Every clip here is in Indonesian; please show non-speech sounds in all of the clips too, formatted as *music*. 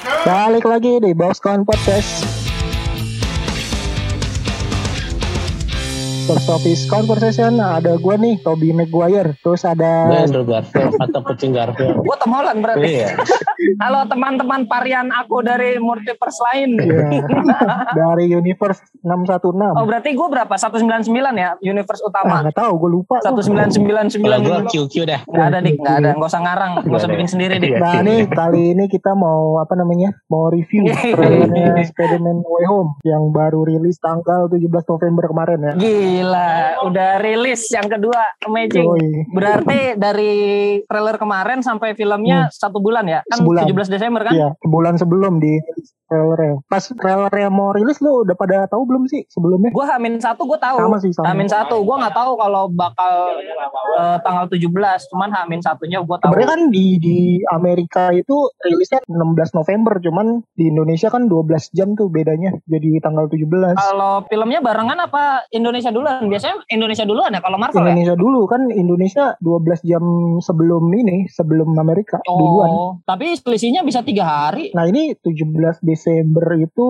Balik lagi di Boxcon Podcast. First office conversation ada gue nih Toby Maguire terus ada Andrew Garfield atau kucing Garfield. Gue Tom Holland berarti. Iya. Halo teman-teman varian aku dari multiverse lain. Iya. dari Universe 616. Oh berarti gue berapa? 199 ya universe ah, utama. nggak tahu gue lupa. Kalau 1999 gue. QQ dah. Gak ada dik, gak ada. Gak usah ngarang, gak usah bikin sendiri dik. Iya. Nah nih kali ini kita mau apa namanya mau review trailernya Spider-Man Way Home yang baru rilis tanggal 17 November kemarin ya. Gila, udah rilis yang kedua Amazing. Berarti dari trailer kemarin sampai filmnya satu bulan ya? Kan Sebulan. 17 Desember kan? Iya, sebulan sebelum di trailernya. Pas trailernya mau rilis lo udah pada tahu belum sih sebelumnya? Gue Hamin satu gue tahu. Sama sih, sama. Hamin satu gue nggak tahu kalau bakal eh, tanggal 17. Cuman Hamin satunya gue tahu. Sebenarnya kan di di Amerika itu rilisnya 16 November, cuman di Indonesia kan 12 jam tuh bedanya jadi tanggal 17. Kalau filmnya barengan apa Indonesia duluan? Biasanya Indonesia duluan ya kalau Marvel ya? Indonesia dulu kan Indonesia 12 jam sebelum ini, sebelum Amerika duluan. Oh, tapi selisihnya bisa tiga hari. Nah ini 17 Desember itu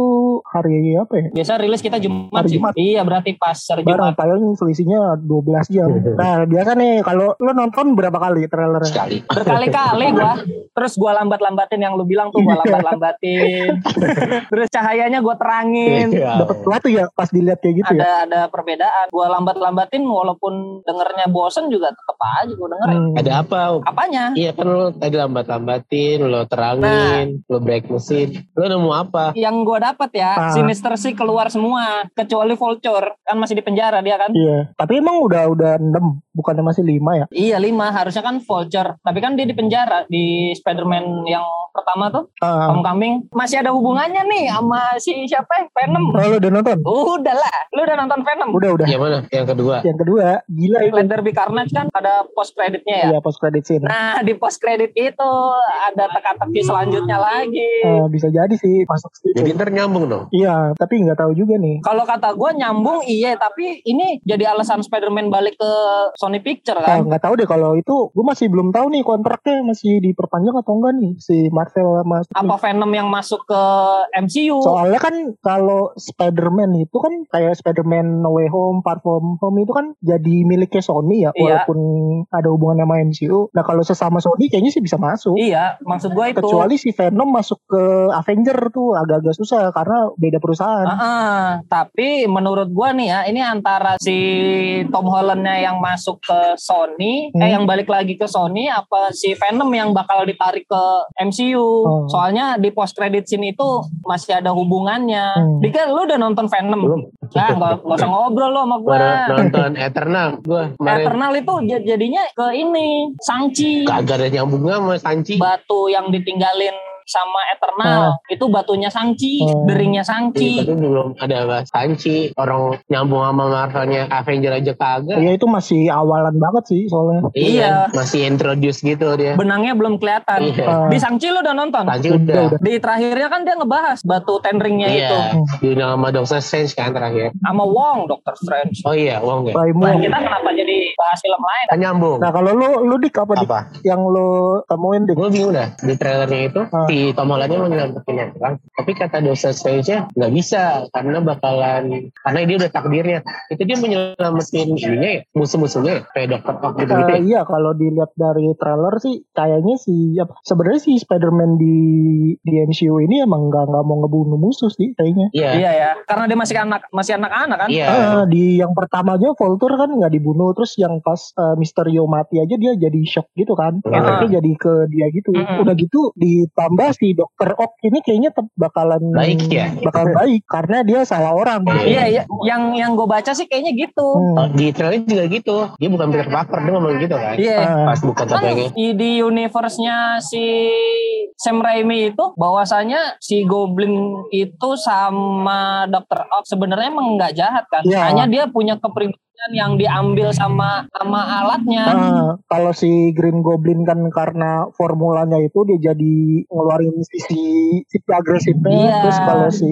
hari apa ya? Biasa rilis kita Jumat Hari sih. Jumat. Iya berarti pas hari Barang Jumat. paling selisihnya 12 jam. *laughs* Nah biasa nih kalau lo nonton berapa kali trailernya? Sekali. Berkali-kali gua. Terus gua lambat-lambatin yang lu bilang tuh gua lambat-lambatin. *laughs* Terus cahayanya gua terangin. Iya. Dapat sesuatu ya pas dilihat kayak gitu ya. Ada ada perbedaan. Gua lambat-lambatin walaupun dengernya bosen juga tetep aja gua dengerin. Hmm. Ada apa? Apanya? Iya kan lo tadi lambat-lambatin, lo terangin, lo break mesin. Lo nemu apa? Yang gua dapat ya, Ah. Sinister sih keluar semua kecuali Vulture. Kan masih di penjara dia kan. Iya. Tapi emang udah udah 6 bukannya masih 5 ya? Iya lima harusnya kan Vulture tapi kan dia di penjara di Spider-Man yang pertama tuh Ah, Homecoming masih ada hubungannya nih sama si siapa ya Venom oh, lo udah nonton? udah lah lu udah nonton Venom Udah udah. Yang mana? Yang kedua. Yang kedua gila itu. Let There Be Carnage kan ada post creditnya ya Iya post credit scene. nah di post credit itu ada teka-teki selanjutnya lagi Eh, bisa jadi sih masuk situ. Jadi ntar nyambung dong. Iya, tapi nggak tahu juga nih. kalau kata gue nyambung iya tapi ini jadi alasan Spider-Man balik ke Sony Picture kan nggak tahu deh kalau itu gue masih belum tahu nih kontraknya masih diperpanjang atau enggak nih si Marvel sama apa Venom yang masuk ke MCU Soalnya kan kalau Spider-Man itu kan kayak Spider-Man No Way Home, Far From Home itu kan jadi miliknya Sony ya, Iya. walaupun ada hubungan sama MCU. Nah kalau sesama Sony kayaknya sih bisa masuk. iya maksud gue itu Kecuali si Venom masuk ke Avenger tuh agak-agak susah karena beda perusahaan. Ah, ah. tapi menurut gua nih ya, ini antara si Tom Hollandnya yang masuk ke Sony, Hmm. eh yang balik lagi ke Sony, apa si Venom yang bakal ditarik ke MCU? Oh. Soalnya di post credit scene itu masih ada hubungannya. Hmm. Dika, lu udah nonton Venom? Belum. Ah, nggak nggak usah ngobrol lo sama gua. Baru nonton Eternal. Gue kemarin Eternal itu jadinya ke ini Sangchi kagak ada nyambungnya sama Sanchi. batu yang ditinggalin sama Eternal itu batunya Sangchi Oh. deringnya Iya, Sangchi Tapi belum ada bahas Sanchi. Orang nyambung sama Marvelnya Avenger aja kagak. Ya itu masih awalan banget sih soalnya. Iya. Masih introduce gitu dia. benangnya belum kelihatan. Iya. Ah. Di Sangchi lu udah nonton? Sanchi Udah, udah. udah. Di terakhirnya kan dia ngebahas batu ten ringnya itu Iya. Diundang sama Doctor Strange kan terakhir. sama Wong, Doctor Strange. Oh iya, gak? Prime Nah, Wong. kita kenapa jadi bahas film lain? Kan nyambung. Nah kalau lu lu dik apa dik Apa? yang lu temuin dik? Gue bingung dah di trailernya itu Ah. si Tom Hollandnya mau nyelamatin yang perang, tapi kata Doctor Strange-nya nggak bisa karena bakalan karena dia udah takdirnya itu dia menyelamatin ininya ya musuh-musuhnya ya, kayak Doctor Ock gitu gitu. Eh, iya kalau dilihat dari trailer sih kayaknya sih apa, sebenarnya si Spider-Man di di MCU ini emang nggak nggak mau ngebunuh musuh sih kayaknya. Iya. Iya ya, karena dia masih anak masih anak-anak kan? Iya. Ah, di yang pertama aja Vulture kan nggak dibunuh terus yang pas eh, Mysterio mati aja dia jadi shock gitu kan. Efeknya jadi ke dia gitu. Mm-mm. Udah gitu ditambah si Dr. Ock ini kayaknya bakalan Baik ya? Bakalan baik karena dia salah orang. Iya, iya. Yang yang gue baca sih kayaknya gitu. Hmm. Oh, di trailer juga gitu. Dia bukan Peter Parker, dia ngomong gitu kan. Iya. Ah. Pas buka Kan topengnya. di, di universe-nya si Sam Raimi itu bahwasanya si Goblin itu sama Dr. Ock sebenarnya emang nggak jahat kan. Iya. Hanya dia punya kepribadian kan yang diambil sama sama alatnya. Nah, kalau si Green Goblin kan karena formulanya itu dia jadi ngeluarin sisi sisi agresifnya. Iya. Terus kalau si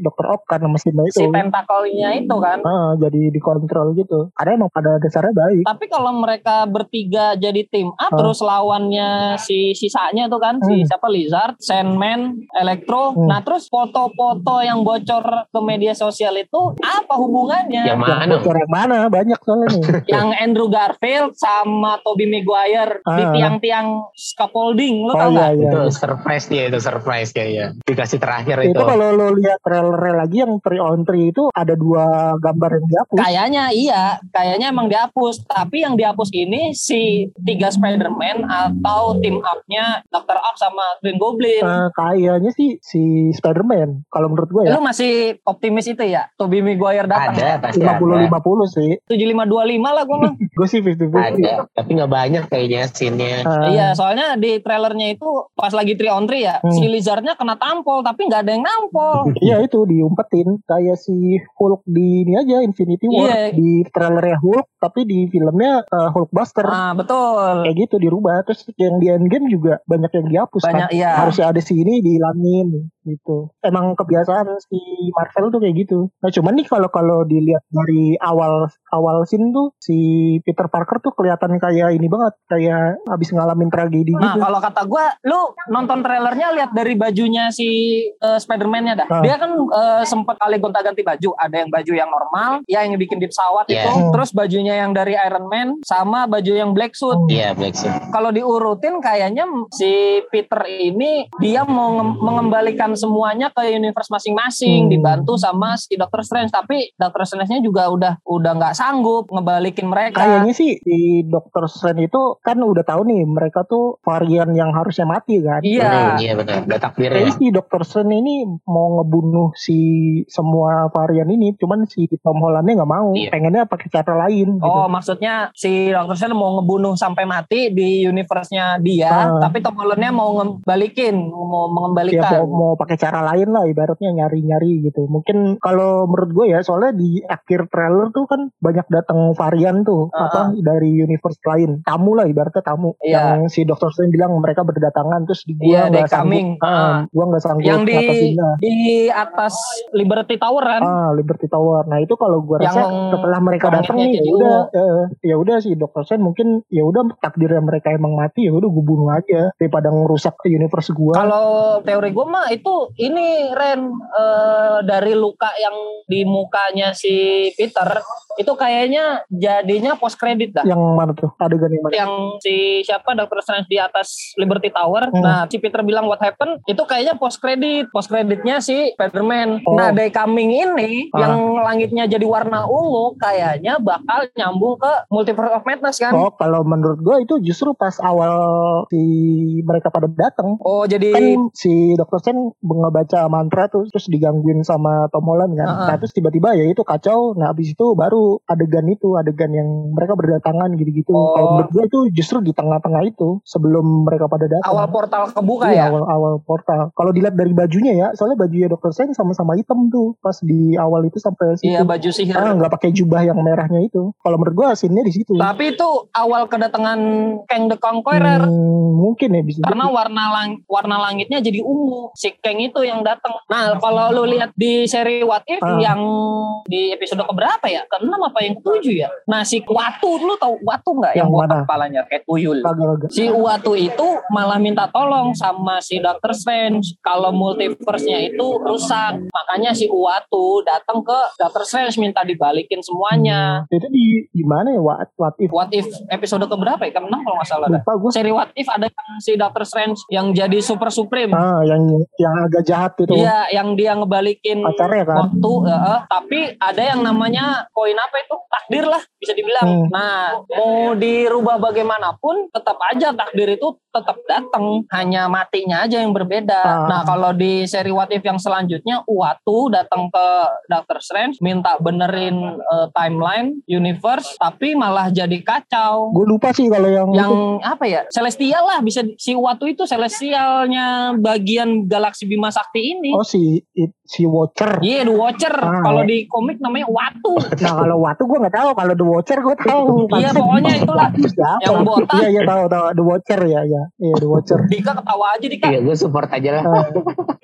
Dr. Ock karena mesinnya itu. si tentakelnya itu kan. Ah, jadi dikontrol gitu. Ada emang pada dasarnya baik. Tapi kalau mereka bertiga jadi tim A Ah. terus lawannya si sisanya tuh kan si Hmm. siapa Lizard, Sandman, Electro. Hmm. Nah, terus foto-foto yang bocor ke media sosial itu apa hubungannya? Yang Yang mana? bocor yang mana? Banyak soalnya nih. *laughs* yang Andrew Garfield sama Tobey Maguire di Ah. tiang-tiang scaffolding lo Oh tau iya nggak? iya. Itu surprise dia itu surprise kayaknya. Dikasih terakhir Itu itu. kalau lo lihat trailer lagi yang 3 on 3 itu ada dua gambar yang dihapus. Kayaknya iya, kayaknya emang dihapus. Tapi yang dihapus ini si tiga Spider-Man atau team up-nya Dr. Ock sama Green Goblin. Eh, kayaknya sih si Spider-Man kalau menurut gue ya Lu masih optimis itu ya? Tobey Maguire datang. Ada pasti 50 ada. 50 sih 7525 lah gue mah. *laughs* gue sih 50 Ada. Tapi nggak banyak kayaknya scene-nya. iya, soalnya di trailernya itu pas lagi 3 on 3 ya, Hmm. si Lizardnya kena tampol tapi nggak ada yang nampol. *laughs* Iya itu diumpetin kayak si Hulk di ini aja Infinity War Iya. di trailernya Hulk tapi di filmnya uh, Hulkbuster Ah, betul. kayak gitu dirubah terus yang di Endgame juga banyak yang dihapus Banyak kan iya. harusnya ada si ini dihilangin gitu emang kebiasaan si Marvel tuh kayak gitu nah cuman nih kalau kalau dilihat dari awal awal scene tuh si Peter Parker tuh kelihatan kayak ini banget kayak habis ngalamin tragedi Nah, gitu kalau kata gua, lu nonton trailernya lihat dari bajunya si eh, Spider-Man-nya dah. Ah. Dia kan eh, sempat kali gonta-ganti baju. Ada yang baju yang normal, ya yang bikin di pesawat Iya. itu. Hmm. Terus bajunya yang dari Iron Man sama baju yang black suit. Iya, Black Suit. Kalau diurutin kayaknya si Peter ini dia mau nge- mengembalikan semuanya ke universe masing-masing Hmm. dibantu sama si Doctor Strange tapi Doctor Strange-nya juga udah udah nggak sanggup ngebalikin mereka. Kayaknya sih di Doctor Strange itu kan udah tahu nih mereka tuh varian yang harusnya mati kan. Iya. Hmm, iya benar. Udah takdirnya. Kayaknya si Doctor Strange ini mau ngebunuh si semua varian ini, cuman si Tom Hollandnya nggak mau, Iya. pengennya pakai cara lain. Gitu. Oh, maksudnya si Doctor Strange mau ngebunuh sampai mati di universe-nya dia, Ah. tapi Tom Holland-nya mau ngembalikin, mau Ya, mengembalikan. mau, mau pakai cara lain lah, ibaratnya nyari-nyari gitu. Mungkin kalau menurut gue ya, soalnya di akhir trailer tuh kan banyak datang varian tuh, Ah, apa dari universe lain, tamu lah ibaratnya tamu. Iya. Yang si Doctor Strange bilang mereka berdatangan, terus di Iya, gua they nggak sanggup, coming. ah, Ah. gua nggak sanggup yang di di atas Liberty Tower kan. Ah, Liberty Tower. Nah itu kalau Yang rasa setelah mereka datang nih, ya jadi udah, eh, ya udah si Doctor Strange mungkin ya udah takdirnya mereka emang mati ya udah gue bunuh aja daripada ngerusak universe gue. Kalau teori gue mah itu ini Ren eh, dari luka yang di mukanya si Peter itu kayaknya jadinya post credit dah. Yang mana tuh adegan yang mana? yang si siapa Dr. Strange di atas Liberty Tower. Hmm. Nah, si Peter bilang what happened itu kayaknya post credit. Post creditnya si Spider-Man. Oh. Nah, Day Coming ini Ah. yang langitnya jadi warna ungu kayaknya bakal nyambung ke Multiverse of Madness kan. Oh kalau menurut gue itu justru pas awal si mereka pada datang Oh, jadi kan si Dr. Strange ngebaca mantra tuh terus digangguin sama Tom Holland kan. Ah, ah. Nah terus tiba-tiba ya itu kacau. Nah abis itu baru adegan itu adegan yang mereka berdatangan gitu-gitu. Oh. Kalau menurut gue itu justru di tengah-tengah itu sebelum mereka pada datang. awal portal kebuka Iya, ya. awal awal portal. Kalau dilihat dari bajunya ya, soalnya bajunya Dr. Strange sama-sama hitam tuh pas di awal itu sampai situ. Iya, baju sihir. Ah, nggak pakai jubah yang merahnya itu. Kalau menurut scene-nya di situ. Tapi itu awal kedatangan Kang the Conqueror. Hmm, mungkin ya bisa. karena jadi. warna lang warna langitnya jadi ungu si Kang itu yang datang nah kalau lu lihat di seri What If Ah. yang di episode keberapa ya keenam apa yang ketujuh ya nah si Watu lu tau Watu nggak yang, Yang mana? kepalanya kayak tuyul. Si Watu itu malah minta tolong sama si Doctor Strange kalau multiverse-nya itu rusak. Makanya si Watu datang ke Doctor Strange minta dibalikin semuanya. Hmm, Itu di di mana ya? What, what if? What if episode keberapa ya? Keenam kalau nggak salah. Lupa gue. Seri What If ada yang si Doctor Strange yang jadi Super Supreme. Ah, yang yang agak jahat itu. Iya, yang dia ngebalikin Pacarnya kan? waktu, heeh. tapi ada yang namanya koin apa itu takdir lah bisa dibilang. Hmm. Nah, mau dirubah bagaimanapun, tetap aja takdir itu tetap datang, hanya matinya aja yang berbeda. Ah. Nah, kalau di seri What If yang selanjutnya Uatu datang ke Doctor Strange minta benerin eh, timeline universe tapi malah jadi kacau. Gue lupa sih kalau yang, Yang itu. apa ya? Celestial lah bisa si Uatu itu celestialnya bagian galaksi Bima Sakti ini. Oh si it- si Watcher. Iya, The Watcher. Ah. Kalau di komik namanya Watu. *laughs* Nah kalau Watu gue nggak tahu, kalau The Watcher gue tahu. Iya, pokoknya itulah. Yang botak. Iya iya tahu tahu The Watcher ya ya. Iya The Watcher. *laughs* Dika ketawa aja Dika. Iya, gue support aja lah. Ah.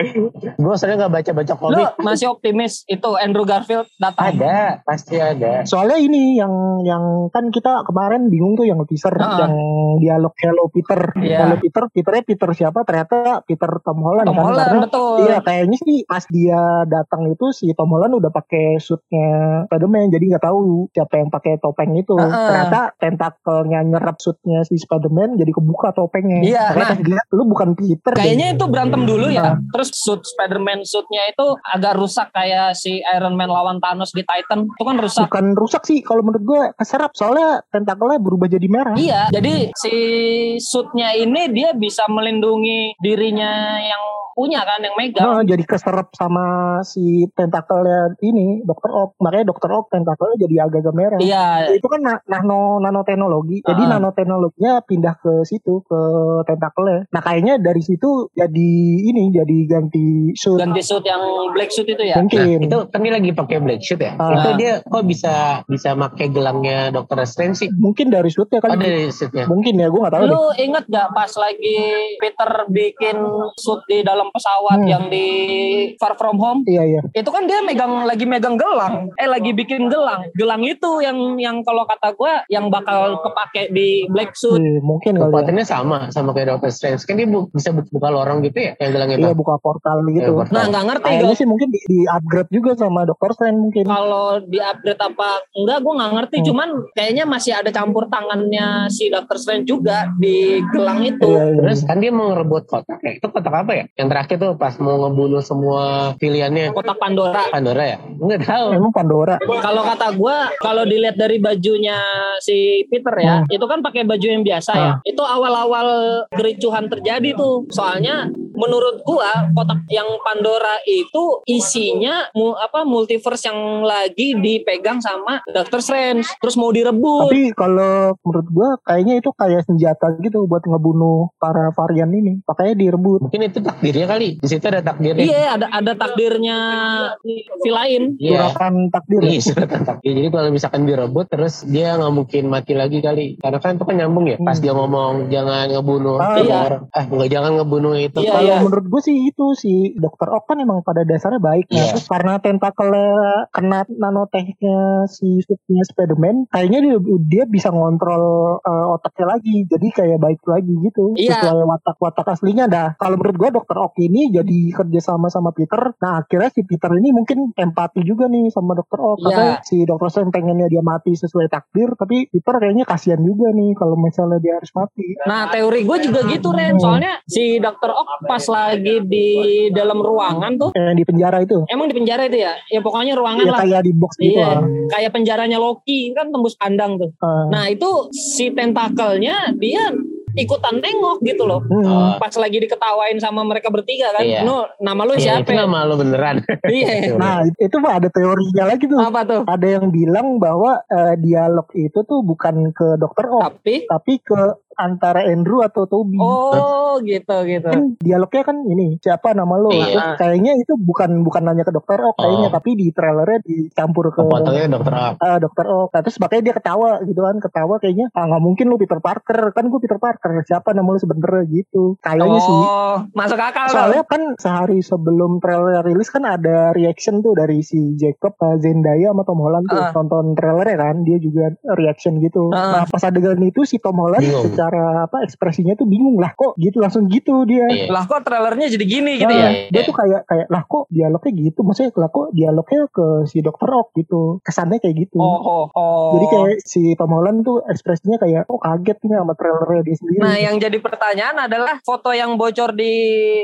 *laughs* gue soalnya gak baca-baca Lu komik. masih optimis itu Andrew Garfield datang? Ada, pasti ada. Soalnya ini yang yang kan kita kemarin bingung tuh yang teaser Ah. yang dialog Hello Peter. Iya. Hello Peter, Peternya Peter siapa? Ternyata Peter Tom Holland Tom kan. Holland Karena- betul. Iya kayaknya sih pas dia datang itu si Tom Holland udah pakai suitnya Spiderman jadi nggak tahu siapa yang pakai topeng itu. Heeh. Ternyata tentakelnya nyerap suitnya si Spiderman jadi kebuka topengnya. Iya, nah. dilihat, lu bukan Peter. deh." Kayaknya itu berantem dulu Ah. ya. Terus suit Spider-Man suitnya itu agak rusak kayak si Iron Man lawan Thanos di Titan. Itu kan rusak. bukan rusak sih kalau menurut gue keserap soalnya tentakelnya berubah jadi merah. Iya, jadi si suitnya ini dia bisa melindungi dirinya yang punya kan yang megang. Nah, jadi keserap sama si tentakelnya ini Dokter Ock. Makanya Dokter Ock tentakelnya jadi agak-agak merah. Iya, Itu kan na- nano nanoteknologi. Jadi Ah. nanoteknologinya pindah ke situ ke tentakelnya. Nah kayaknya dari situ jadi ini jadi ganti suit ganti suit yang black suit itu ya. Nah, mungkin. itu kan dia lagi pakai black shoot ya. Ah. Itu dia kok bisa bisa pakai gelangnya Dokter Strange sih? Mungkin dari suitnya Oh, kali. dari shootnya. Mungkin ya, gue nggak tahu deh. Lu inget gak pas lagi Peter bikin suit di dalam pesawat Hmm. yang di Far From Home? Iya iya. itu kan dia megang lagi megang gelang eh lagi bikin gelang gelang itu yang yang kalau kata gue yang bakal kepake di black suit Iya, mungkin kali ya. Kekuatannya sama sama kayak Doctor Strange. Kan dia bu- bisa bu- buka lorong gitu ya yang gelang itu. Iya buka portal gitu. Iya, portal. nah nggak ngerti Kayaknya gue sih mungkin di, di upgrade juga sama Dokter Strange mungkin. kalau di upgrade apa enggak gue nggak ngerti Hmm. cuman kayaknya masih ada campur tangannya si Doctor Strange juga di gelang itu Iya, iya. Terus kan dia mau ngerebut kotak ya. Itu kotak apa ya? Yang terakhir tuh pas mau ngebunuh semua pilihannya. kotak Pandora Pandora ya? Enggak tahu. Emang Pandora. kalau kata gue kalau dilihat dari bajunya si Peter ya Hmm. itu kan pakai baju yang biasa ya itu awal-awal kericuhan terjadi tuh soalnya menurut gua kotak yang Pandora itu isinya mu, apa multiverse yang lagi dipegang sama Doctor Strange terus mau direbut Tapi kalau menurut gua kayaknya itu kayak senjata gitu buat ngebunuh para varian ini. Makanya direbut. Mungkin itu takdirnya kali. Di situ ada takdirnya. iya ada ada takdirnya villain Iya. Surakan takdir. ya. Iya, takdir. Jadi kalau misalkan direbut terus dia nggak mungkin mati lagi kali. Karena kan itu kan nyambung ya. Pas Hmm. dia ngomong jangan ngebunuh Ah, iya. orang. Ah, enggak jangan ngebunuh itu. Iya, Kalau iya. menurut gue sih itu si Dokter Ock kan emang pada dasarnya baik ya. Terus karena tentakelnya kena nanotechnya si suitnya Spiderman, kayaknya dia, dia bisa ngontrol eh, otaknya lagi. Jadi kayak baik lagi gitu. Iya. Sesuai watak-watak aslinya dah. Kalau menurut gue Dokter Ock ini jadi kerja sama sama Peter. Nah akhirnya si Peter ini mungkin empati juga nih sama Dokter Ock. Iya. Karena si Dokter Strange pengennya dia mati sesuai takdir. Tapi Peter kayaknya kasihan juga nih kalau misalnya dia harus mati. Nah teori gue juga gitu Ren Soalnya si Dr. Ock pas lagi di dalam ruangan tuh Yang di penjara itu. Emang di penjara itu ya? Ya pokoknya ruangan Ya lah kayak di box gitu Iya, lah. kayak penjaranya Loki kan tembus pandang tuh. Eh, Nah itu si tentakelnya dia ikutan nengok gitu loh. hmm. Oh, Pas lagi diketawain sama mereka bertiga kan. Iya. No, nama lu iya, siapa? itu nama lu beneran. *laughs* Iya. Nah itu mah ada teorinya lagi tuh. Apa tuh? Ada yang bilang bahwa eh, dialog itu tuh bukan ke dokter Ock, Tapi tapi ke antara Andrew atau Toby. oh gitu gitu. Kan dialognya kan ini siapa nama lo? Iya. Terus kayaknya itu bukan bukan nanya ke dokter Ock kayaknya, Oh. tapi di trailernya dicampur ke Potongnya dokter Ock. eh, dokter Ock. Nah, terus makanya dia ketawa gitu kan, ketawa kayaknya ah nggak mungkin lu Peter Parker kan gue Peter Parker. Siapa nama lu sebenernya gitu? Kayaknya sih. Oh, masuk akal. Soalnya kan sehari sebelum trailer rilis kan ada reaction tuh dari si Jacob, uh, Zendaya sama Tom Holland tuh Ah. nonton trailernya kan, dia juga reaction gitu. Ah. Nah pas adegan itu si Tom Holland Secara apa ekspresinya tuh bingung lah kok gitu langsung gitu dia. Iya. Lah kok trailernya jadi gini gitu Nah, ya? dia tuh kayak kayak lah kok dialognya gitu, maksudnya lah kok dialognya ke si Dr. Ock gitu, kesannya kayak gitu. Oh, oh, oh. Jadi kayak si Tom Holland tuh ekspresinya kayak oh kaget nih sama trailernya dia sendiri. Nah, yang jadi pertanyaan adalah foto yang bocor di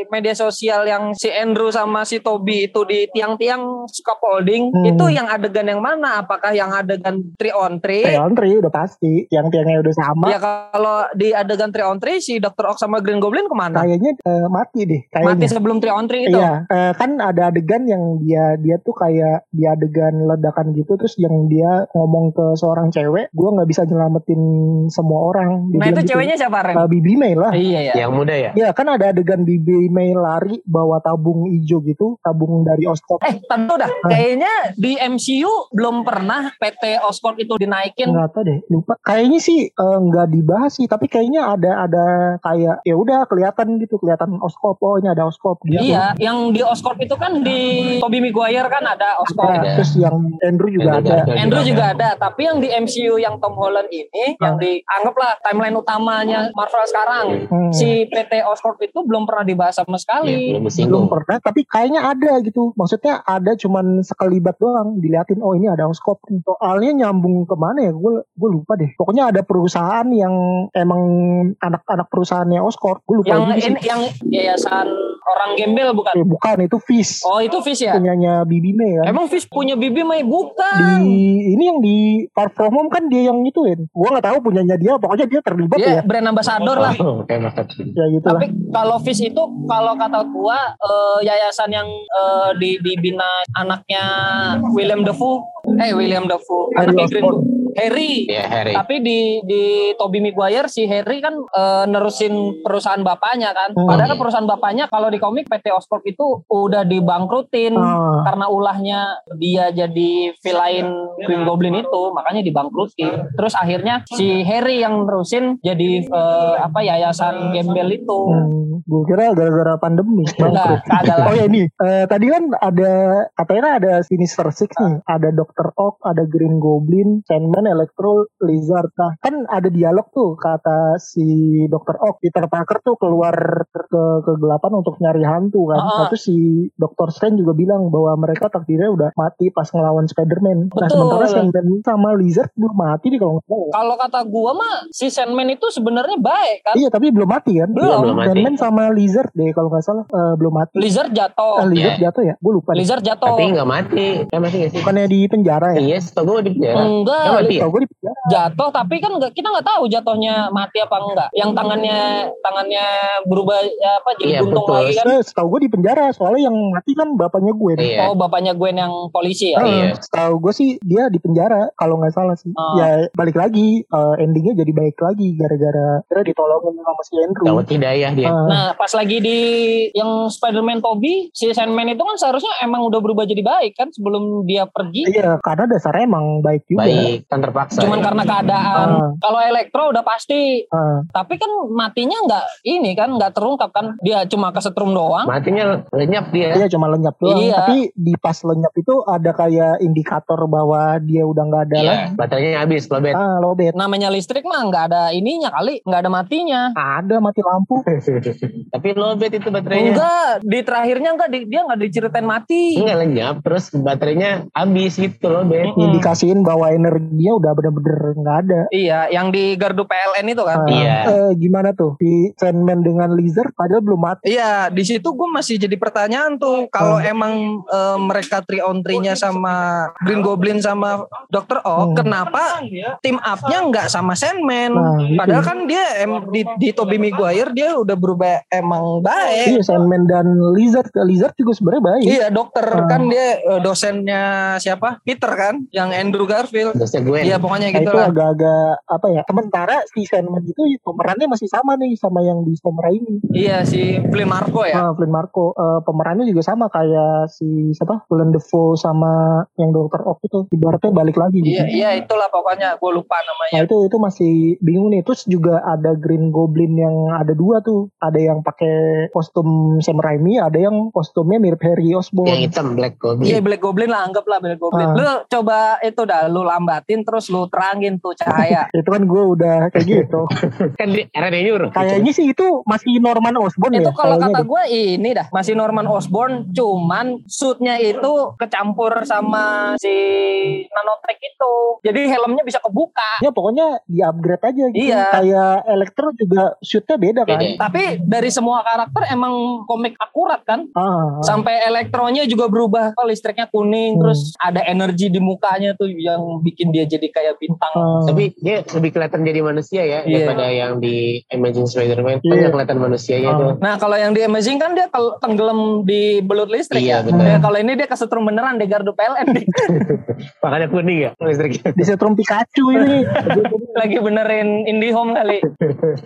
media sosial yang si Andrew sama si Toby itu di tiang-tiang scaffolding, Hmm. itu yang adegan yang mana? Apakah yang adegan 3 on 3? Kayak on three udah pasti, yang tiangnya udah sama. Ya kalau di adegan 3 on 3 si Dr. Ock sama Green Goblin ke mana? Kayaknya eh, mati deh. Kayaknya. Mati sebelum 3 on 3 itu. Iya, eh, kan ada adegan yang dia dia tuh kayak di adegan ledakan gitu terus yang dia ngomong ke seorang cewek, gua nggak bisa nyelamatin semua orang. Dia Nah itu gitu. ceweknya siapa Ren? Eh, Bibi May lah. Iya ya. Yang muda ya? Ya kan ada adegan Bibi May lari bawa tabung hijau gitu, tabung dari Oscorp. Eh, tentu dah. Kayaknya di MCU belum pernah PT Oscorp itu dinaikin. Nggak tahu deh, lupa. Kayaknya sih nggak dibahas sih, tapi kayaknya ada ada kayak ya udah kelihatan gitu, kelihatan Oscorp. Oh ini ada Oscorp gitu. Iya, yang di Oscorp itu kan di Tobey Maguire kan ada Oscorp. Nah, terus yang Andrew juga Andrew ada. Garfield Andrew juga ada, tapi yang di MCU yang Tom Holland ini, yang dianggaplah timeline utamanya Marvel sekarang, Hmm. si PT Oscorp itu belum pernah dibahas sama sekali. belum belum disinggung. pernah tapi kayaknya ada gitu maksudnya ada cuman sekelibat doang diliatin oh ini ada Oscorp soalnya nyambung ke mana ya gue gue lupa deh pokoknya ada perusahaan yang emang anak-anak perusahaannya Oscorp gue lupa yang ini, yang yayasan orang gembel bukan? Eh, bukan itu Fish Oh itu Fish ya? punyanya Bibi May kan Emang Fish punya bibi May di bukan? ini yang di Far From Home kan dia yang ituin gue nggak tahu punyanya dia pokoknya dia terlibat Dia ya brand ambassador lah. Oh, kayak makan ya gitu lah Tapi kalau Fish itu kalau kata gua eh, yayasan yang eh, di dibina anaknya William Defoe, eh William Defoe, Harry anaknya Green Osborn. Harry. Iya, Harry. Tapi di di Tobey Maguire si Harry kan eh, nerusin perusahaan bapaknya kan. Hmm. Padahal perusahaan bapaknya kalau di komik PT Oscorp itu udah dibangkrutin Ah. karena ulahnya dia jadi villain Green Goblin itu, makanya dibangkrutin. Terus akhirnya si Harry yang nerusin jadi eh, apa yayasan gembel itu. Hmm, gue kira gara-gara pandemi lah. Oh ya ini, eh, tadi kan ada katanya ada Sinister Six nih, ada Dr. Ock, ada Green Goblin, Sandman, Electro, Lizard. Nah, kan ada dialog tuh kata si Dr. Ock, Peter Parker tuh keluar ke kegelapan untuk nyari hantu kan. Ah. Nah, terus si Dr. Strange juga bilang bahwa mereka takdirnya udah mati pas ngelawan Spider-Man. Nah, Betul. sementara Sandman sama Lizard belum mati nih kalau nggak salah. ya. Kalau kata gua mah si Sandman itu sebenarnya baik kan. Iya, tapi belum mati kan? Belum. Belum mati. Sandman sama Lizard deh kalau nggak salah eh, belum mati. Lizard Eh, jatuh. Lizard Iya. jatuh ya? Gue lupa. deh. Lizard jatuh. Tapi nggak mati. Kan mati nggak sih? Bukannya di penjara ya? Iya, setahu gue di penjara. Enggak, Kan mati ya? Gue di penjara. jatuh tapi kan nggak kita nggak tahu jatuhnya mati apa enggak. Yang tangannya tangannya berubah ya, apa jadi Iya, buntung lagi kan. Eh, setahu gue di penjara soalnya yang mati kan bapaknya gue. nih. Iya. Oh bapaknya Gwen yang polisi ya. Eh, Iya. Setahu gue sih dia di penjara kalau nggak salah sih. Oh. Ya balik lagi eh, endingnya jadi baik lagi gara-gara kira ditolongin sama si Andrew. Dapat hidayah dia. Eh, Nah pas lagi di yang Spider-Man Toby si Sandman itu kan seharusnya emang udah berubah jadi baik kan sebelum dia pergi. Iya karena dasarnya emang baik juga. Baik, kan terpaksa. Cuman ya. karena keadaan. Ah. Kalau Elektro udah pasti. Eh, Tapi kan matinya nggak ini kan nggak terungkap kan. Dia cuma kesetrum doang. Matinya lenyap dia. Iya cuma lenyap doang. Iya. Tapi di pas lenyap itu ada kayak indikator bahwa dia udah nggak ada Iya, lagi. baterainya habis, lobet. Ah lobet. Namanya listrik mah nggak ada ininya kali, nggak ada matinya. Ada mati lampu. *laughs* Tapi lobet itu baterainya. Enggak, di terakhirnya enggak di- dia nggak diceritain mati. Enggak lenyap, terus baterainya habis gitu lobet. Mm-mm. Indikasiin bahwa energinya udah bener-bener nggak ada. Iya, yang di gardu PLN itu kan. Ah, Iya. eh, gimana tuh si Sandman dengan Lizard padahal belum mati. Iya, di situ gue masih jadi pertanyaan tuh kalau Hmm. emang eh, mereka three on three-nya sama Green Goblin sama Dr. Ock, Hmm. kenapa team up-nya nggak sama Sandman? Nah, itu. Padahal kan dia em, di, di Tobey Maguire dia udah berubah emang baik. Iya Sandman dan Lizard Lizard juga sebenarnya baik. Iya, dokter Hmm. kan dia eh, dosennya siapa? Peter kan, yang Andrew Garfield. Iya, pokoknya Nah, gitu itu lah. agak-agak apa ya? Sementara si Sandman itu pemerannya masih sama nih sama yang di Sam Raimi. Iya, si Flynn Marco ya. Ah, Flynn Marco Eh, pemerannya juga sama kayak si siapa? Willem Dafoe sama yang Dr. Ock itu ibaratnya balik lagi gitu. Iya, iya itulah pokoknya gue lupa Nah namanya. itu itu masih bingung nih. Terus juga ada Green Goblin yang ada dua tuh. Ada yang pakai kostum Sam Raimi, ada yang kostumnya mirip Harry Yang Osborn. hitam Black Goblin. Iya Black Goblin lah anggaplah Black Goblin. Ah. Lu coba itu dah lu lambatin terus lu terangin tuh cahaya. *laughs* itu kan gue udah kayak gitu. *laughs* kan di era nyuruh. Kayaknya sih itu masih Norman Osborn itu ya. kalau kata gue ini dah masih Norman Osborn cuman suitnya itu kecampur sama si nanotech itu. Jadi helmnya bisa kebuka. Ya pokoknya di upgrade aja gitu. Iya. Kayak Electro juga shootnya beda kan. Beda. Tapi dari semua karakter emang komik akurat kan? Ah, ah. Sampai elektronya juga berubah. Oh, listriknya kuning, Hmm. terus ada energi di mukanya tuh yang bikin dia jadi kayak bintang. Ah, Tapi dia lebih kelihatan jadi manusia ya Iya. daripada yang di Amazing Spider-Man. Kan Iya. nggak kelihatan manusianya Ah. tuh. Nah kalau yang di Amazing kan dia kalau tenggelam di belut listrik Iya, ya. Ya, kalau ini dia kesetrum beneran di gardu PLN nih. *laughs* Makanya kuning ya listriknya. disetrum Pikachu ini. *laughs* Lagi benerin IndiHome kali.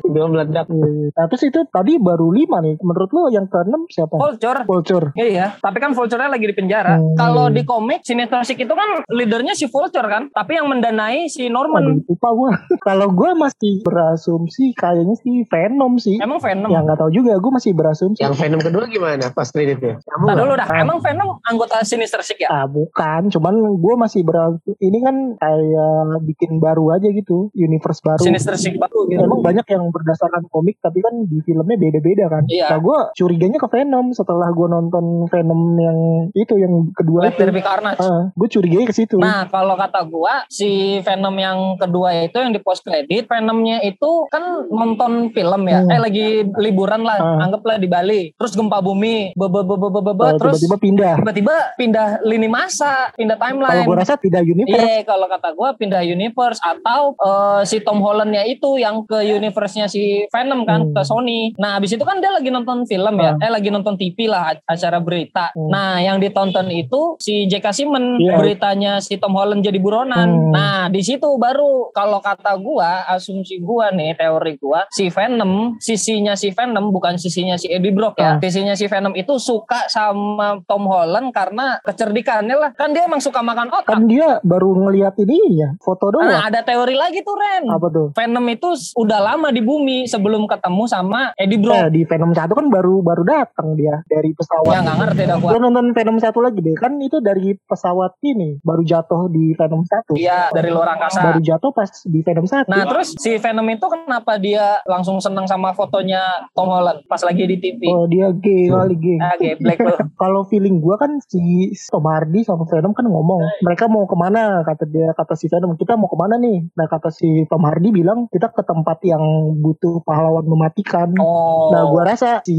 Dia meledak. Nah terus itu tadi baru lima nih. Menurut lo yang keenam siapa? Vulture. Vulture. Iya, tapi kan Vulture-nya lagi di penjara. Hmm. Kalau di komik Sinister Six itu kan leadernya si Vulture kan, tapi yang mendanai si Aduh, Norman. lupa gue. *laughs* Kalau gue masih berasumsi kayaknya sih Venom sih. Emang Venom. Ya nggak tahu juga. Gue masih berasumsi. Yang Venom kedua gimana pas kreditnya? Kamu Nah dulu dah, Ah. emang Venom anggota Sinister Six ya? Ah bukan, cuman gue masih berasumsi. Ini kan kayak bikin baru aja gitu, universe baru. Sinister Six baru gitu. Emang banyak yang berdasarkan komik, tapi kan di filmnya beda-beda kan. Iya. Nah gue curiganya ke Venom setelah gue nonton Venom yang itu yang kedua Let itu. Carnage. Ah, gue ke situ. Nah, kalau kata gua, si Venom yang kedua itu yang di post credit, Venomnya itu kan nonton film ya. Hmm. Eh lagi liburan lah, Ah. anggaplah di Bali. Terus gempa bumi, be be be be be, be, be, Oh, terus tiba-tiba pindah. tiba-tiba pindah lini masa, pindah Kalau timeline. gue rasa tidak universe. Iya, kalau kata gua pindah universe atau eh, si Tom Hollandnya itu yang ke universe-nya si Venom kan Hmm. ke Sony. Nah, habis itu kan dia lagi nonton film ya, eh lagi nonton TV lah acara berita. Hmm. Nah, yang ditonton itu si J.K. Simmons Iya. Beritanya si Tom Holland jadi buronan. Hmm. Nah, di situ baru kalau kata gua, asumsi gua nih, teori gua, si Venom, sisinya si Venom bukan sisinya si Eddie Brock ya. Hmm. Sisinya si Venom itu suka sama Tom Holland karena kecerdikannya lah. Kan dia emang suka makan otak. Kan dia baru ngeliat ini ya, foto doang. Nah, ada teori lagi tuh Ren. Apa tuh? Venom itu udah lama di bumi sebelum ketemu sama Eddie Brock. Eh, di Venom 1 kan baru baru datang dia dari pesawat. Ya nggak ngerti dah gua. Gue nonton Venom 1 lagi deh. Kan itu dari pesawat ini. Baru jatuh di Venom 1. Iya dari luar angkasa. Baru jatuh pas di Venom 1. Nah terus si Venom itu kenapa dia langsung seneng sama fotonya Tom Holland pas lagi di TV? Oh dia gay kali gay. Ah, geblek lu. Kalau feeling gue kan si Tom Hardy sama Venom kan ngomong mereka mau ke mana kata dia kata si Venom kita mau ke mana nih nah kata si Tom Hardy bilang kita ke tempat yang butuh pahlawan mematikan Oh. nah gue rasa si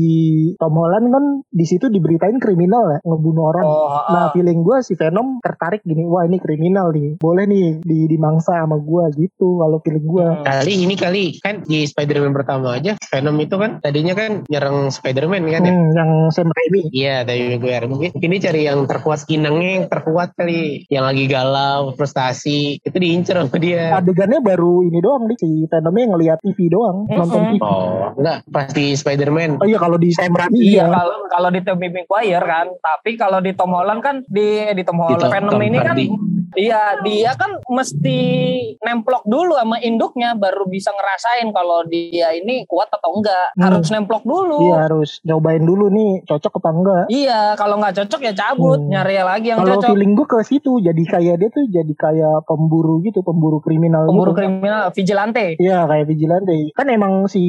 Tom Holland kan di situ diberitain kriminal ya ngebunuh orang Oh, ah. Nah feeling gue si Venom tertarik gini Wah ini kriminal nih Boleh nih di, dimangsa sama gue gitu Kalau feeling gue Hmm. Kali ini kali kan di Spider-Man pertama aja Venom itu kan tadinya kan nyerang Spider-Man kan ya. hmm, Yang Sam Raimi Iya dari Maguire mungkin ini cari yang terkuat inangnya yang terkuat kali yang lagi galau frustasi itu diincer sama dia. Adegannya baru ini doang nih Si Venomnya ngeliat TV doang Mm-mm. Nonton TV Oh enggak pasti Spider-Man. Oh iya kalau di Sam Raimi Iya iya kalau kalau di Tobey Maguire kan, tapi kalau di Tom Holland kan di di Tom Holland Tom- Venom Tom ini kan. Iya, dia kan mesti nemplok dulu sama induknya baru bisa ngerasain kalau dia ini kuat atau enggak. Hmm. Harus nemplok dulu. Iya harus nyobain dulu nih Cocok apa enggak Iya, kalau nggak cocok ya cabut, Hmm. nyari lagi yang Kalau cocok. feeling gue ke situ Jadi kayak dia tuh Jadi kayak pemburu gitu Pemburu kriminal Pemburu gitu kriminal, vigilante. Iya kayak vigilante Kan emang si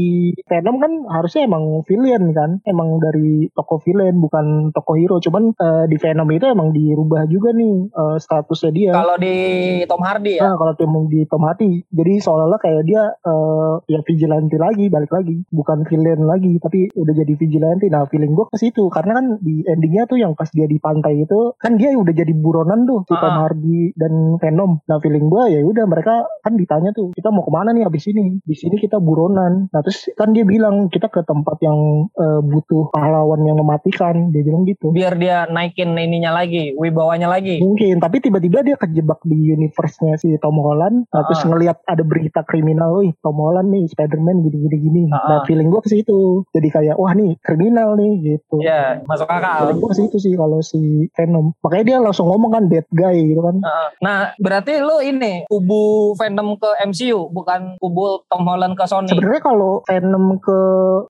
Venom kan harusnya emang villain kan Emang dari toko villain bukan toko hero Cuman eh, di Venom itu emang dirubah juga nih eh, statusnya dia Kalau di Tom Hardy ya. Nah, kalau tim di Tom Hardy, jadi seolah-olah kayak dia eh, ya vigilante lagi, balik lagi, bukan villain lagi, tapi udah jadi vigilante. Nah, feeling gue ke situ, karena kan di endingnya tuh yang pas dia di pantai itu, kan dia udah jadi buronan tuh si Tom Ah. Hardy dan Venom. Nah, feeling gue ya udah mereka kan ditanya tuh, kita mau ke mana nih abis ini? Di sini kita buronan. Nah, terus kan dia bilang kita ke tempat yang eh, butuh pahlawan yang mematikan, dia bilang gitu. Biar dia naikin ininya lagi, wibawanya lagi. Mungkin, tapi tiba-tiba dia kejebak di universe-nya si Tom Holland, Ah. terus ngelihat ada berita kriminal, wih Tom Holland nih Spider-Man gini-gini gini. Ah. Nah, feeling gue ke situ. Jadi kayak wah nih kriminal nih gitu. Iya, masuk akal. Feeling gue ke situ sih kalau si Venom. Makanya dia langsung ngomong kan bad guy gitu kan. Heeh. Nah, berarti lu ini kubu Venom ke MCU, bukan kubu Tom Holland ke Sony. Sebenarnya kalau Venom ke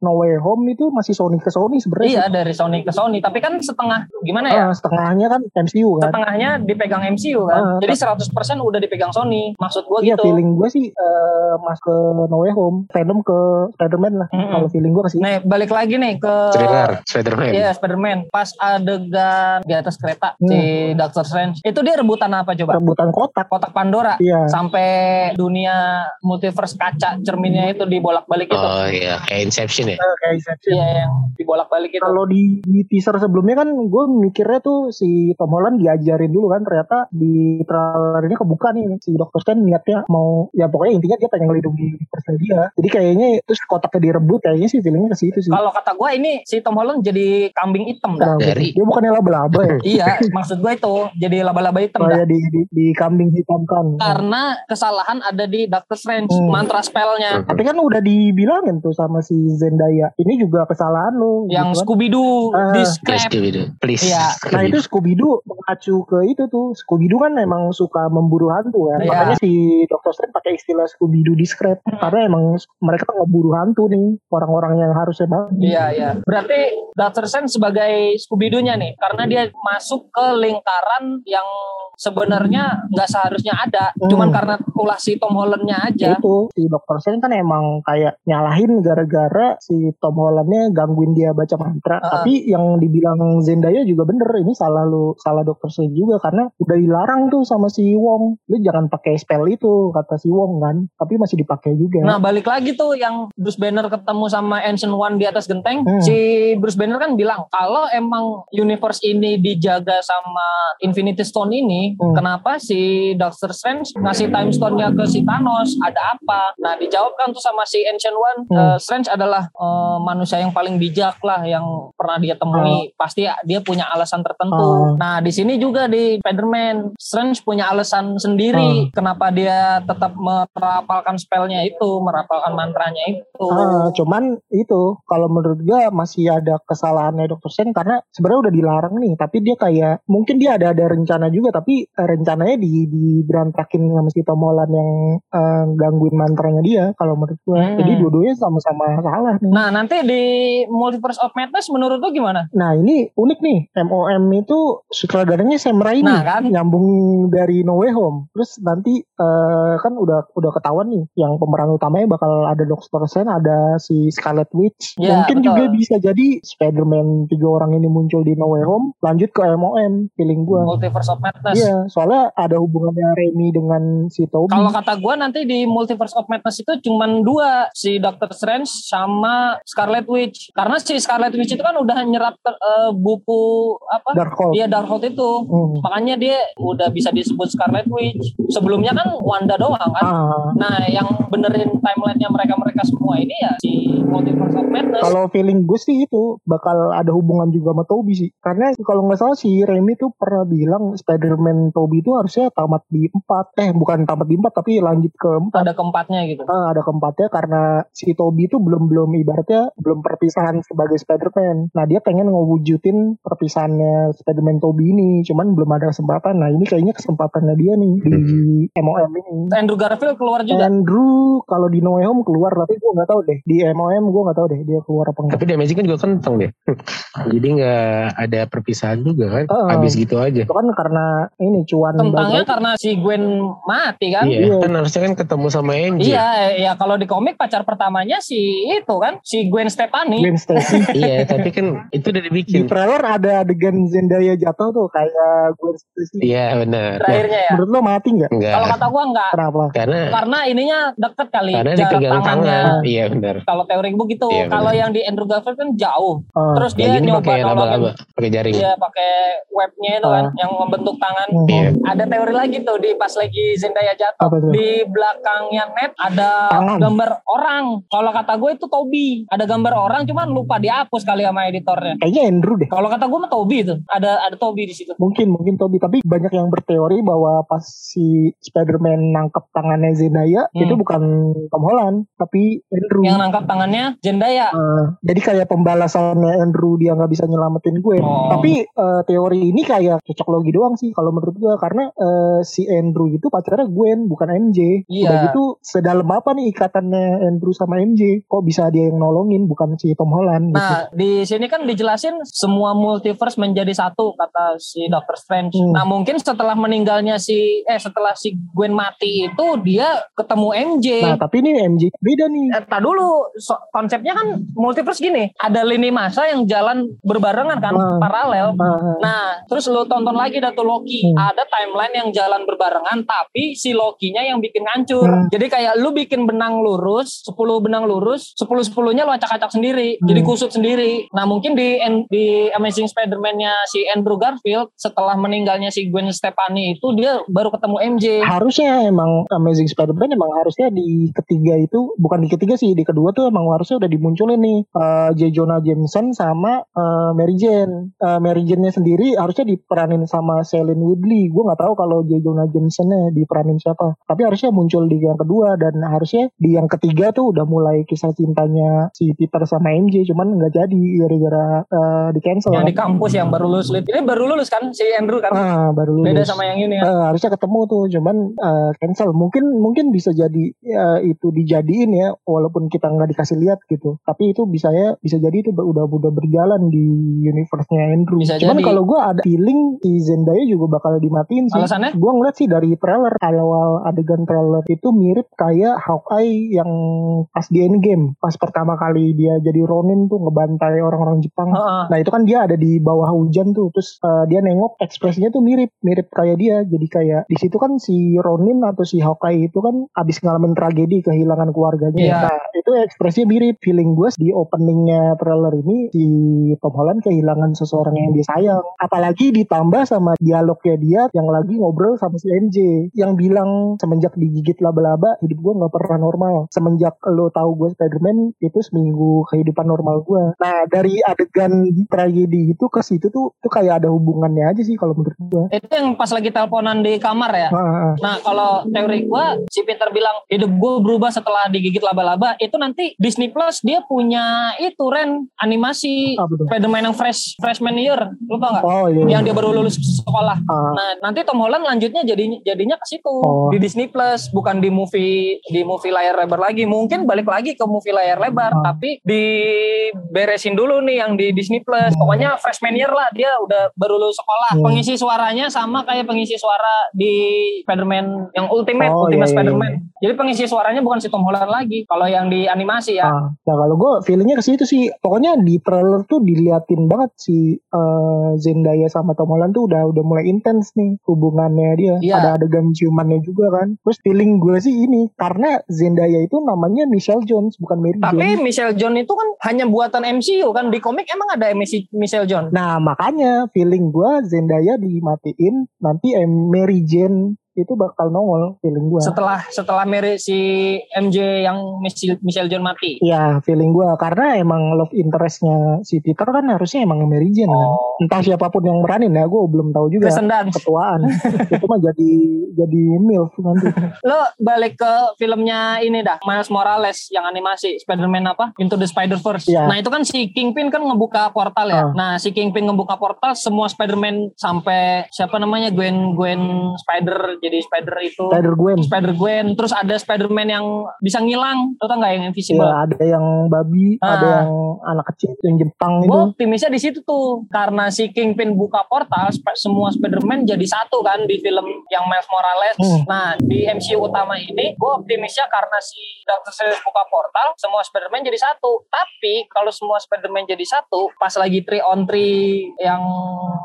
No Way Home itu masih Sony ke Sony sebenarnya. Iya, sih. dari Sony ke Sony. Tapi kan setengah, gimana ya? Ah, setengahnya kan MCU kan. Setengahnya dipegang MCU kan. Ah, Jadi 100% udah dipegang Sony. Maksud gua Iya gitu. feeling gue sih eh, mas ke No Way Home, Venom ke Spider-Man lah. Mm-mm. Kalau feeling gue situ. Nih, balik lagi nih ke Trailer Spider-Man. Iya, Spider-Man. Pas adegan di atas kereta Hmm. si Doctor Strange. Itu dia rebutan apa coba? Rebutan kotak. Kotak Pandora. Iya. Sampai dunia multiverse kaca cerminnya itu dibolak-balik itu. Oh iya kayak Inception ya. Eh, kayak Inception. Iya, yang dibolak-balik itu. Kalau di, di teaser sebelumnya kan gue mikirnya tuh si Tom Holland diajarin dulu kan ternyata di trailernya kebuka nih si Dr. Strange niatnya mau ya pokoknya intinya dia pengen ngelindungi universe dia. Jadi kayaknya terus kotaknya direbut kayaknya sih feelingnya ke situ sih. Kalau kata gue ini si Tom Holland jadi kambing hitam dah. Kenapa? dari- Dia bukannya laba-laba ya? *laughs* iya, maksud gue itu jadi laba-laba hitam Oh dah. ya di, di, di kambing hitamkan. Karena kesalahan ada di Doctor Strange, Hmm. mantra spellnya. Tapi kan udah dibilangin tuh sama si Zendaya. Ini juga kesalahan lo. Yang gitu kan. Scooby-Doo Ah, di Please, scrap. Scooby-Doo. Please. Iya. Nah itu Scooby-Doo mengacu ke itu tuh. Scooby-Doo kan emang suka memburu hantu kan. Iya. Makanya si Dr. Strange pakai istilah Scooby-Doo discreet. Karena emang mereka ngeburu hantu nih. Orang-orang yang harusnya banget. Iya, iya. Berarti Doctor Strange sebagai Scooby-Doo-nya nih, karena dia masuk ke lingkaran yang sebenarnya nggak seharusnya ada, Hmm. cuman karena ulah si Tom Holland-nya aja. Itu si Dr. Strange kan emang kayak nyalahin gara-gara si Tom Hollandnya gangguin dia baca mantra. Ah. Tapi yang dibilang Zendaya juga bener. Ini salah lu, salah Dr. Strange juga karena udah dilarang tuh sama si Wong. Lu jangan pakai spell itu kata si Wong kan. Tapi masih dipakai juga. Nah balik lagi tuh yang Bruce Banner ketemu sama Ancient One di atas genteng, Hmm. si Bruce Banner kan bilang kalau emang universe ini dijaga sama Infinity Stone ini, Hmm. kenapa si Doctor Strange ngasih Time Stone-nya ke si Thanos? Ada apa? Nah dijawabkan tuh sama si Ancient One, Hmm. eh, Strange adalah eh, manusia yang paling bijak lah yang pernah dia temui. Pasti dia punya alasan tertentu. Hmm. Nah di sini juga di Spider-Man, Strange punya alasan sendiri kenapa dia tetap merapalkan spellnya itu, merapalkan mantranya itu. Ah, cuman itu kalau menurut gua masih ada kesalahannya Dr. Strange karena sebenarnya udah dilarang nih tapi dia kayak mungkin dia ada ada rencana juga tapi eh, rencananya di di berantakin sama si Tom Holland yang eh, gangguin mantranya dia kalau menurut gua Hmm. jadi dua-duanya sama-sama salah nih Nah nanti di Multiverse of Madness menurut lo gimana? Nah ini unik nih MOM itu sutradaranya Sam Raimi Nah, kan? nyambung dari No Way Home terus nanti eh, kan udah udah ketahuan nih yang pemeran utamanya bakal ada Doctor Strange ada si Scarlet Witch Ya, mungkin betul. juga bisa jadi Spider-Man tiga orang ini muncul di No Way Home lanjut ke MOM feeling gua Multiverse of Madness. iya soalnya ada hubungannya Raimi dengan si Tobey Kalau kata gue nanti di Multiverse of Madness itu cuman dua si Doctor Strange sama Scarlet Witch. Karena si Scarlet Witch itu kan udah nyerap eh, buku apa? Darkhold Iya Darkhold itu. Hmm. Makanya dia udah bisa disebut Scarlet Witch. Sebelumnya kan Wanda doang kan. Ah, Nah, yang benerin timelinenya mereka-mereka semua ini ya si Multiverse of Madness. Kalau feeling gue sih itu bakal ada hubungan juga sama Toby sih. Karena kalau nggak salah si Raimi tuh pernah bilang Spider-Man Toby itu harusnya tamat di 4. Eh bukan tamat di 4 tapi lanjut ke 4. ada keempatnya gitu. Ah, ada keempatnya karena si Toby itu belum belum ibaratnya belum perpisahan sebagai Spider-Man. Nah dia pengen ngewujudin perpisahannya Spider-Man Toby ini, cuman belum ada kesempatan. Nah ini kayaknya kesempatannya dia nih di MOM ini. Andrew Garfield keluar juga. Andrew kalau di No Way Home keluar tapi gue nggak tahu deh di MOM gue nggak tahu deh dia keluar apa enggak. Tapi damage kan juga kentang deh. *laughs* Jadi nggak ada perpisahan juga kan. Oh. Habis gitu aja. Itu kan karena ini cuan Tentangnya karena si Gwen mati kan. Iya, Iya. kan harusnya kan ketemu sama MJ. Iya, ya kalau di komik pacar pertamanya si itu kan, si Gwen Stefani. Gwen Stacy. *laughs* iya, tapi kan itu udah di dibikin. trailer ada adegan Zendaya jatuh tuh kayak Gwen Stacy. Iya, benar. Terakhirnya ya. Menurut lo mati nggak? Enggak. Kalau kata gua enggak, Kenapa? Karena karena ininya deket kali karena jarak dipegang tangannya. tangan. Iya, benar. Kalau teori gue gitu, Iya, kalau yang di Andrew Garfield kan jauh. Ah, Terus dia nyoba pakai nolongin laba-laba, pakai jaring. dia pakai webnya itu kan, Ah. yang membentuk tangan. hmm. Iya. Ada teori lagi tuh di pas lagi Zendaya jatuh. Apa? Di belakangnya net ada Tangan. gambar orang. Kalau kata gue itu Toby. Ada gambar orang cuman lupa dihapus kali sama editornya. Kayaknya Andrew deh. Kalau kata gue mah Toby itu. Ada ada Toby di situ. Mungkin mungkin Toby tapi banyak yang berteori bahwa pas si Spider-Man nangkep tangannya Zendaya Hmm. itu bukan Tom Holland tapi Andrew. Yang nangkap tangannya Zendaya. Ah, jadi kayak pembalasannya Andrew dia nggak bisa nyelamatin gue. Oh. Tapi eh, teori ini kayak cocok logi doang sih kalau menurut gue karena eh, si Andrew itu pacarnya Gwen bukan MJ. Iya. Udah gitu sedalam apa nih ikatannya Andrew sama MJ? Kok bisa dia yang nolongin bukan si Tom Holland? gitu. Nah, di sini kan dijelasin semua multiverse menjadi satu kata si Doctor Strange. Hmm. Nah, mungkin setelah meninggalnya si eh setelah si Gwen mati itu dia ketemu MJ. Nah tapi ini MJ beda nih. Eh, dulu So- konsepnya kan multiverse gini ada lini masa yang jalan berbarengan kan Hmm. paralel Ah, nah terus lu tonton lagi dah tuh Loki Hmm. ada timeline yang jalan berbarengan tapi si Loki-nya yang bikin ngancur Hmm. jadi kayak lu bikin benang lurus 10 benang lurus 10 10 nya lu acak-acak sendiri Hmm. jadi kusut sendiri nah mungkin di di Amazing Spider-Man-nya si Andrew Garfield setelah meninggalnya si Gwen Step Stefani itu dia baru ketemu MJ. harusnya emang Amazing Spider-Man emang harusnya di ketiga itu bukan di ketiga sih di kedua tuh emang harusnya udah dimunculin nih eh, J. Jonah Jameson sama eh, Mary Jane Eh, Mary Jane-nya sendiri harusnya diperanin sama Celine Woodley gue nggak tahu kalau J. Jonah Jameson-nya diperanin siapa tapi harusnya muncul di yang kedua dan harusnya di yang ketiga tuh udah mulai kisah cintanya si Peter sama MJ cuman nggak jadi gara-gara eh, di cancel Yang di kampus yang baru lulus. Ini baru lulus kan si Andrew kan. ah baru lulus Beda sama yang ini ya. Eh, harusnya ketemu tuh cuman eh, cancel. Mungkin mungkin bisa jadi eh, itu dijadiin ya walaupun kita nggak dikasih lihat gitu. Tapi itu bisa ya bisa jadi itu udah udah berjalan di universe-nya Andrew. Bisa cuman kalau gue ada feeling si Zendaya juga bakal dimatiin sih. Alasannya? gue ngeliat sih dari trailer awal adegan trailer itu mirip kayak Hawkeye yang pas di Endgame. Pas pertama kali dia jadi Ronin tuh ngebantai orang-orang Jepang. Heeh. Nah itu kan dia ada di bawah hujan tuh, terus eh, dia nengok ekspresinya tuh mirip, mirip kayak dia. Jadi kayak di situ kan si Ronin atau si Hawkeye itu kan abis ngalamin tragedi kehilangan keluarganya. Iya. Nah itu ekspresinya mirip. Feeling gue di openingnya trailer ini si Tom Holland kehilangan seseorang yang dia sayang. Apalagi ditambah sama dialognya dia yang lagi ngobrol sama si MJ, yang bilang semenjak digigit laba-laba hidup gue nggak pernah normal. Semenjak lo tahu gue Spider-Man itu seminggu kehidupan normal gue. Nah dari adegan tragedi itu ke situ tuh tuh kayak ada hubungannya aja sih kalau menurut gue. Itu yang pas lagi teleponan di kamar ya. Ah, ah. Nah kalau teori gua si Peter bilang hidup gue berubah setelah digigit laba-laba itu nanti Disney Plus dia punya itu Ren animasi? Spider-Man yang fresh freshman year lupa nggak? Oh iya. Yang dia baru lulus sekolah. Ah. Nah nanti Tom Holland lanjutnya jadinya jadinya ke situ Oh. di Disney Plus bukan di movie di movie layar lebar lagi mungkin balik lagi ke movie layar lebar Ah. tapi diberesin dulu nih yang di Disney Plus pokoknya freshman year lah dia udah baru lulus sekolah Hmm. pengisi suaranya sama kayak pengisi suara di Spider-Man yang Ultimate Oh, Ultimate iya, iya, Spider-Man jadi pengisi suaranya bukan si Tom Holland lagi kalau yang di animasi ya Ah, nah kalau gue feelingnya ke situ sih, pokoknya di trailer tuh diliatin banget si eh, Zendaya sama Tom Holland tuh udah udah mulai intens nih hubungannya dia. Iya. Ada adegan ciumannya juga kan. Terus feeling gue sih ini karena Zendaya itu namanya Michelle Jones bukan Mary tapi Jane. Michelle John itu kan hanya buatan MCU kan di komik emang ada MC Michelle John Nah makanya feeling gue Zendaya dimatiin nanti eh, Mary Jane itu bakal nongol feeling gue. setelah setelah Mary si MJ yang Michelle, Michelle John mati. Iya feeling gue karena emang love interestnya si Peter kan harusnya emang Mary Jane kan. Oh. Entah siapa pun yang meranin ya gue belum tahu juga. Kristen Dunst. ketuaan *laughs* itu mah jadi jadi milf nanti Lo balik ke filmnya ini dah, Miles Morales yang animasi Spider-Man apa? Into the Spider-Verse. Iya. Nah, itu kan si Kingpin kan ngebuka portal ya. Ah. Nah, si Kingpin ngebuka portal semua Spider-Man sampai siapa namanya Gwen Gwen Spider jadi Spider itu Spider Gwen Spider Gwen, terus ada Spider-Man yang bisa ngilang, tau nggak yang invisible? ya ada yang babi Ah. ada yang anak kecil yang Jepang itu Gue optimisnya di situ tuh karena si Kingpin buka portal sp- semua Spider-Man jadi satu kan di film yang Miles Morales. Hmm. Nah di MCU utama ini gue optimisnya karena si Doctor Strange buka portal semua Spider-Man jadi satu. Tapi kalau semua Spider-Man jadi satu pas lagi 3 on 3 yang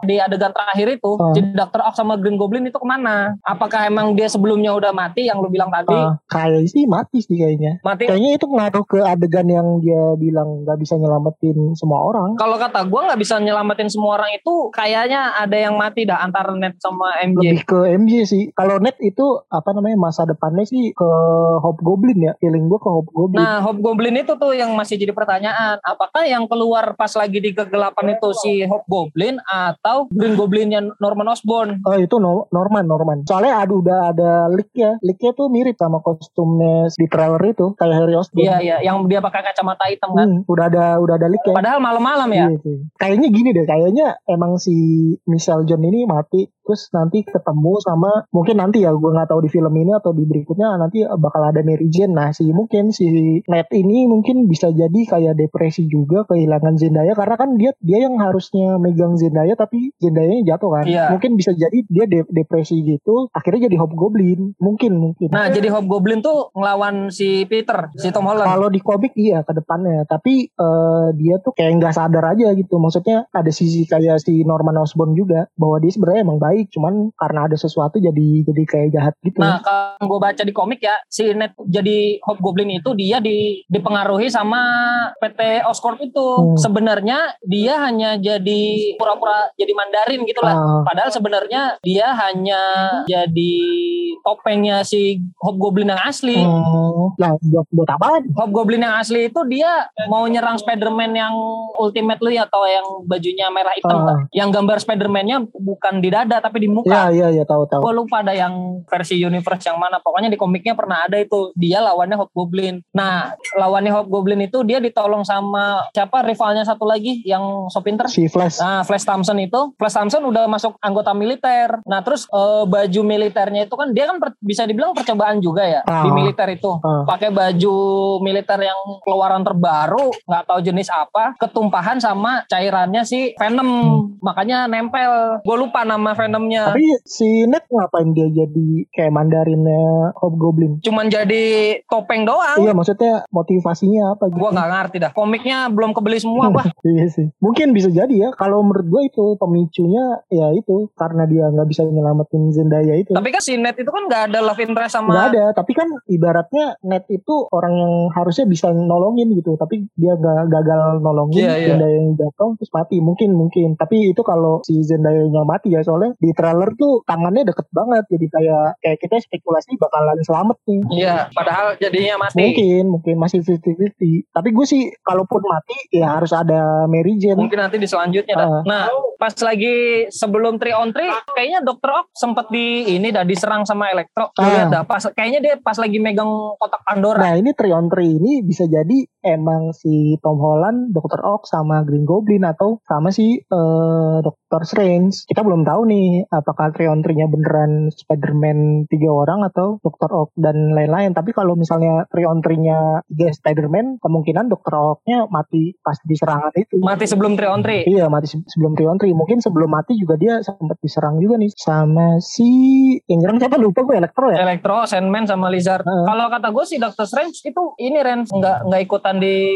di adegan terakhir itu Ah. si Doctor Ock sama Green Goblin itu ke mana? Apakah emang dia sebelumnya udah mati yang lu bilang tadi? Ah, kayak sih mati sih kayaknya mati kayaknya itu ngaruh ke adegan yang dia bilang nggak bisa nyelamatin semua orang kalau kata gue nggak bisa nyelamatin semua orang itu kayaknya ada yang mati dah antara Ned sama MJ. lebih ke MJ sih kalau net itu apa namanya masa depannya sih ke Hobgoblin ya feeling gue ke Hobgoblin Nah, Hobgoblin itu tuh yang masih jadi pertanyaan. Apakah yang keluar pas lagi di kegelapan itu si Hobgoblin atau Green Goblinnya Norman Osborn? Oh itu no- Norman Norman. Soalnya ada udah ada leak ya. Leaknya tuh mirip sama kostumnya di trailer itu kayak Harry Osborn. Iya, iya, yang dia pakai kacamata hitam kan. Hmm, udah ada udah ada leak ya. Padahal malam-malam ya. Iya sih. Kayaknya gini deh, kayaknya emang si Michelle John ini mati terus nanti ketemu sama mungkin nanti ya gue nggak tahu di film ini atau di berikutnya nanti bakal ada Mary Jane. Nah si mungkin si Ned ini mungkin bisa jadi kayak depresi juga kehilangan Zendaya karena kan dia dia yang harusnya megang Zendaya tapi Zendaya jatuh kan. Iya. Mungkin bisa jadi dia de- depresi gitu akhirnya jadi Hobgoblin. Mungkin mungkin. Nah, jadi Hobgoblin tuh ngelawan si Peter, si Tom Holland. Kalau di komik iya ke depannya, tapi eh, dia tuh kayak nggak sadar aja gitu. Maksudnya ada sisi kayak si Norman Osborn juga bahwa dia sebenarnya emang baik, cuman karena ada sesuatu jadi jadi kayak jahat gitu. Nah, kalau gue baca di komik ya, si Ned jadi Hobgoblin itu dia di, dipengaruhi sama PT Oscorp itu. Hmm. Sebenarnya dia hanya jadi pura-pura jadi Mandarin gitu lah. Ah. Padahal sebenarnya dia hanya jadi topengnya si Hobgoblin yang asli. Nah buat buat apa? Hobgoblin yang asli itu dia mau nyerang Spider-Man yang ultimately atau yang bajunya merah hitam. Ah. Yang gambar Spider-Man-nya bukan di dada tapi di Iya muka. iya iya tahu tahu. Gue lupa ada yang versi universe yang mana. Pokoknya di komiknya pernah ada itu. Dia lawannya Hobgoblin. Nah, lawannya Hobgoblin itu dia ditolong sama siapa rivalnya satu lagi yang so pinter. Si Flash. Nah, Flash Thompson itu, Flash Thompson udah masuk anggota militer. Nah, terus eh, baju militernya itu kan dia kan per- bisa dibilang percobaan juga ya Ah. di militer itu. Ah. Pakai baju militer yang keluaran terbaru, nggak tahu jenis apa, ketumpahan sama cairannya si Venom. Makanya nempel. Gue lupa nama Venomnya. Tapi si Ned ngapain dia jadi kayak Mandarinnya Hobgoblin? Cuman jadi topeng doang. Iya maksudnya motivasinya apa gitu? Gue nggak ngerti dah. Komiknya belum kebeli semua, bah. *laughs* iya sih. Mungkin bisa jadi ya. Kalau menurut gue itu pemicunya ya itu karena dia nggak bisa nyelamatin Zendaya itu. Tapi kan si Ned itu kan nggak ada love interest Nggak sama ada. Tapi kan ibaratnya Ned itu orang yang harusnya bisa nolongin gitu. Tapi dia nggak gagal nolongin Iya, iya. Zendaya yang jatuh terus mati. Mungkin mungkin. Tapi itu kalau si Zendaya nya mati ya soalnya di trailer tuh tangannya deket banget. Jadi kayak kayak kita spekulasi bakalan selamat nih. Iya, padahal jadinya mati. Mungkin, mungkin masih 50-50. Tapi gue sih, kalaupun mati, ya harus ada Mary Jane. Mungkin nanti di selanjutnya dah. Ah. Nah, pas lagi sebelum 3 on 3, kayaknya Dr. Ock sempet di ini dah diserang sama Electro. Gua Ah. lihat dah, pas kayaknya dia pas lagi megang kotak Pandora. Nah ini 3 on 3 ini bisa jadi emang si Tom Holland, Dr. Ock sama Green Goblin atau sama si eh, Dr. Strange. Kita belum tahu nih apakah 3 on 3-nya beneran Spider-Man tiga orang atau Dr. Ock dan lain-lain. Tapi kalau misalnya 3 on 3-nya tiga Spider-Man, kemungkinan Dr. Ock-nya mati pas di serangan itu. Mati sebelum 3 on 3. Iya mati se- sebelum 3 on 3 Mungkin sebelum mati juga dia sempat diserang juga nih Sama si Yang nyerang siapa lupa gue Elektro ya Electro, Sandman sama Lizard. Heeh. Kalau kata gue sih Doctor Strange itu ini Ren nggak nggak ikutan di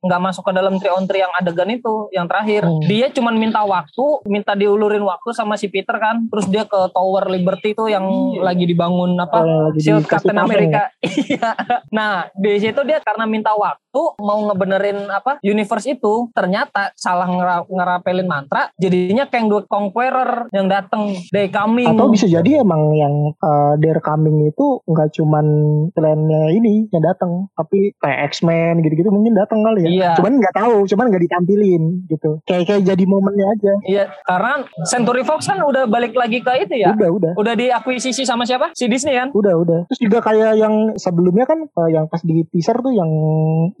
nggak masuk ke dalam 3 on 3 yang adegan itu yang terakhir. Hmm. Dia cuman minta waktu, minta diulurin waktu sama si Peter kan. Terus dia ke Tower Liberty tuh yang lagi dibangun apa? Oh, Shield Captain America. *laughs* Iya. nah, di situ dia karena minta waktu mau ngebenerin apa? Universe itu ternyata salah ngera- ngerapelin mantra, jadinya Kang the Conqueror yang datang day coming. Atau bisa jadi emang yang uh, Dare Coming itu nggak cuman plannya ini yang datang, tapi kayak X-Men gitu-gitu mungkin datang kali ya. Iya. Cuman nggak tahu, cuman nggak ditampilin gitu. Kayak kayak jadi momennya aja. Iya, karena Century Fox kan udah balik lagi ke itu ya. Udah udah. Udah diakuisisi sama siapa? Si Disney kan? Udah udah. Terus juga kayak yang sebelumnya kan uh, yang pas di teaser tuh yang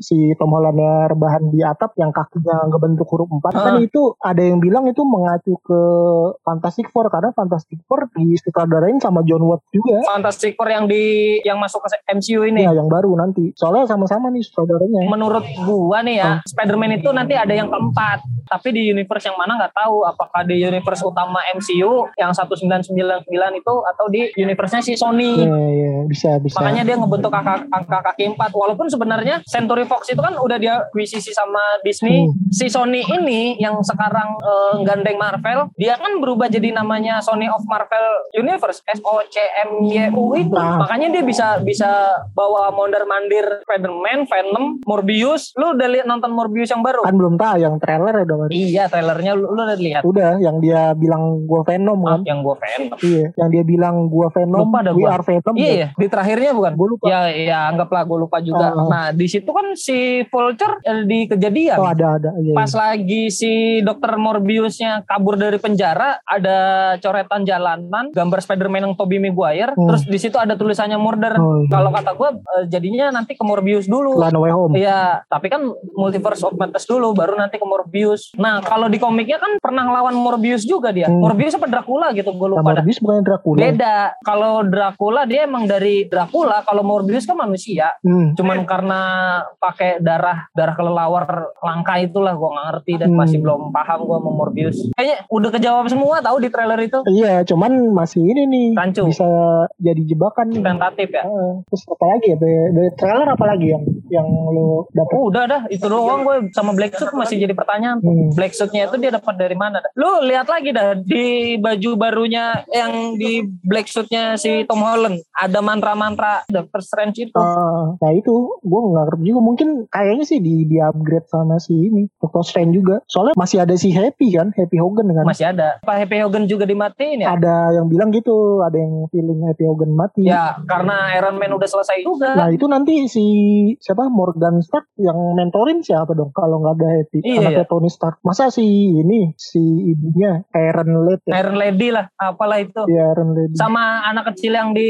si Tom Hollandnya rebahan di atap yang kakinya ngebentuk huruf 4 kan Ah. itu ada yang bilang itu mengacu ke Fantastic Four karena Fantastic Four disutradarain sama John Watts juga. Fantastic Four yang di yang masuk ke MCU ini. Ya, yang baru nanti. Soalnya sama-sama nih sutradaranya. Menurut gua nih ya, Spider-Man itu nanti ada yang keempat. Tapi di universe yang mana nggak tahu. Apakah di universe utama MCU yang 1999 itu atau di universe-nya si Sony. Iya, iya, bisa, bisa. Makanya dia ngebentuk angka, angka kaki empat. Walaupun sebenarnya Century Fox itu kan udah dia akuisisi sama Disney. Hmm. Si Sony ini yang sekarang eh, gandeng Marvel, dia kan berubah jadi namanya Sony of Marvel Universe S O C M Y U itu. Nah. Makanya dia bisa bisa bawa mondar mandir Spider-Man, Venom, Morbius. Lu udah lihat nonton Morbius yang baru? kan belum tayang trailer ya udah Mas. Iya, trailernya lu, lu udah lihat. Udah yang dia bilang gua Venom Ah, kan. yang gua Venom. Iya, yang dia bilang gua Venom, Lupa dah we gua. are Venom. Iya, iya. Di terakhirnya bukan? Gue lupa. Ya, ya anggaplah gue lupa juga. Oh. Nah, di situ kan si Vulture eh, di kejadian. Oh, ada ada. Iya. Pas lagi si dokter Morbiusnya kabur dari penjara, ada coretan jalanan, gambar Spider-Man yang Tobey Maguire, Hmm. terus di situ ada tulisannya murder. Oh, iya. Kalau kata gue eh, jadinya nanti ke Morbius dulu. Lan Way Home. Iya, tapi kan multiverse of madness dulu, baru nanti ke Morbius. Nah, kalau di komiknya kan pernah ngelawan Morbius juga dia. Hmm. Morbius apa Dracula gitu, gue lupa dah. Morbius bukan Dracula. Beda. Kalau Dracula dia emang dari Dracula, kalau Morbius kan manusia. Hmm. Cuman karena pakai darah darah kelelawar langka itulah gue nggak ngerti dan Hmm. masih belum paham gue sama Morbius kayaknya udah kejawab semua tahu di trailer itu Iya, cuman masih ini nih Rancu. bisa jadi jebakan tentatif ya terus apa lagi ya? Dari, trailer apa lagi yang yang lo dapet? Oh, udah dah itu doang gue sama Black Suit masih jadi pertanyaan Hmm. Black Suitnya itu dia dapat dari mana dah? lu lihat lagi dah di baju barunya yang di Black Suitnya si Tom Holland ada mantra-mantra Doctor Strange itu Ah, nah itu gue nggak ngerti juga mungkin kayaknya sih di di upgrade sama si ini Doctor Strange juga. Soalnya masih ada si Happy kan Happy Hogan dengan masih ada. Pak Happy Hogan juga dimatiin ya? Ada yang bilang gitu ada yang feeling Happy Hogan mati. Ya karena Iron Man udah selesai juga. Nah itu nanti si siapa Morgan Stark yang mentorin siapa dong kalau nggak ada Happy Iya, anaknya iya. Tony Stark. Masa si ini si ibunya Iron Lady? Ya, Iron Lady lah apalah itu. Iya, Iron Lady. Sama anak kecil yang di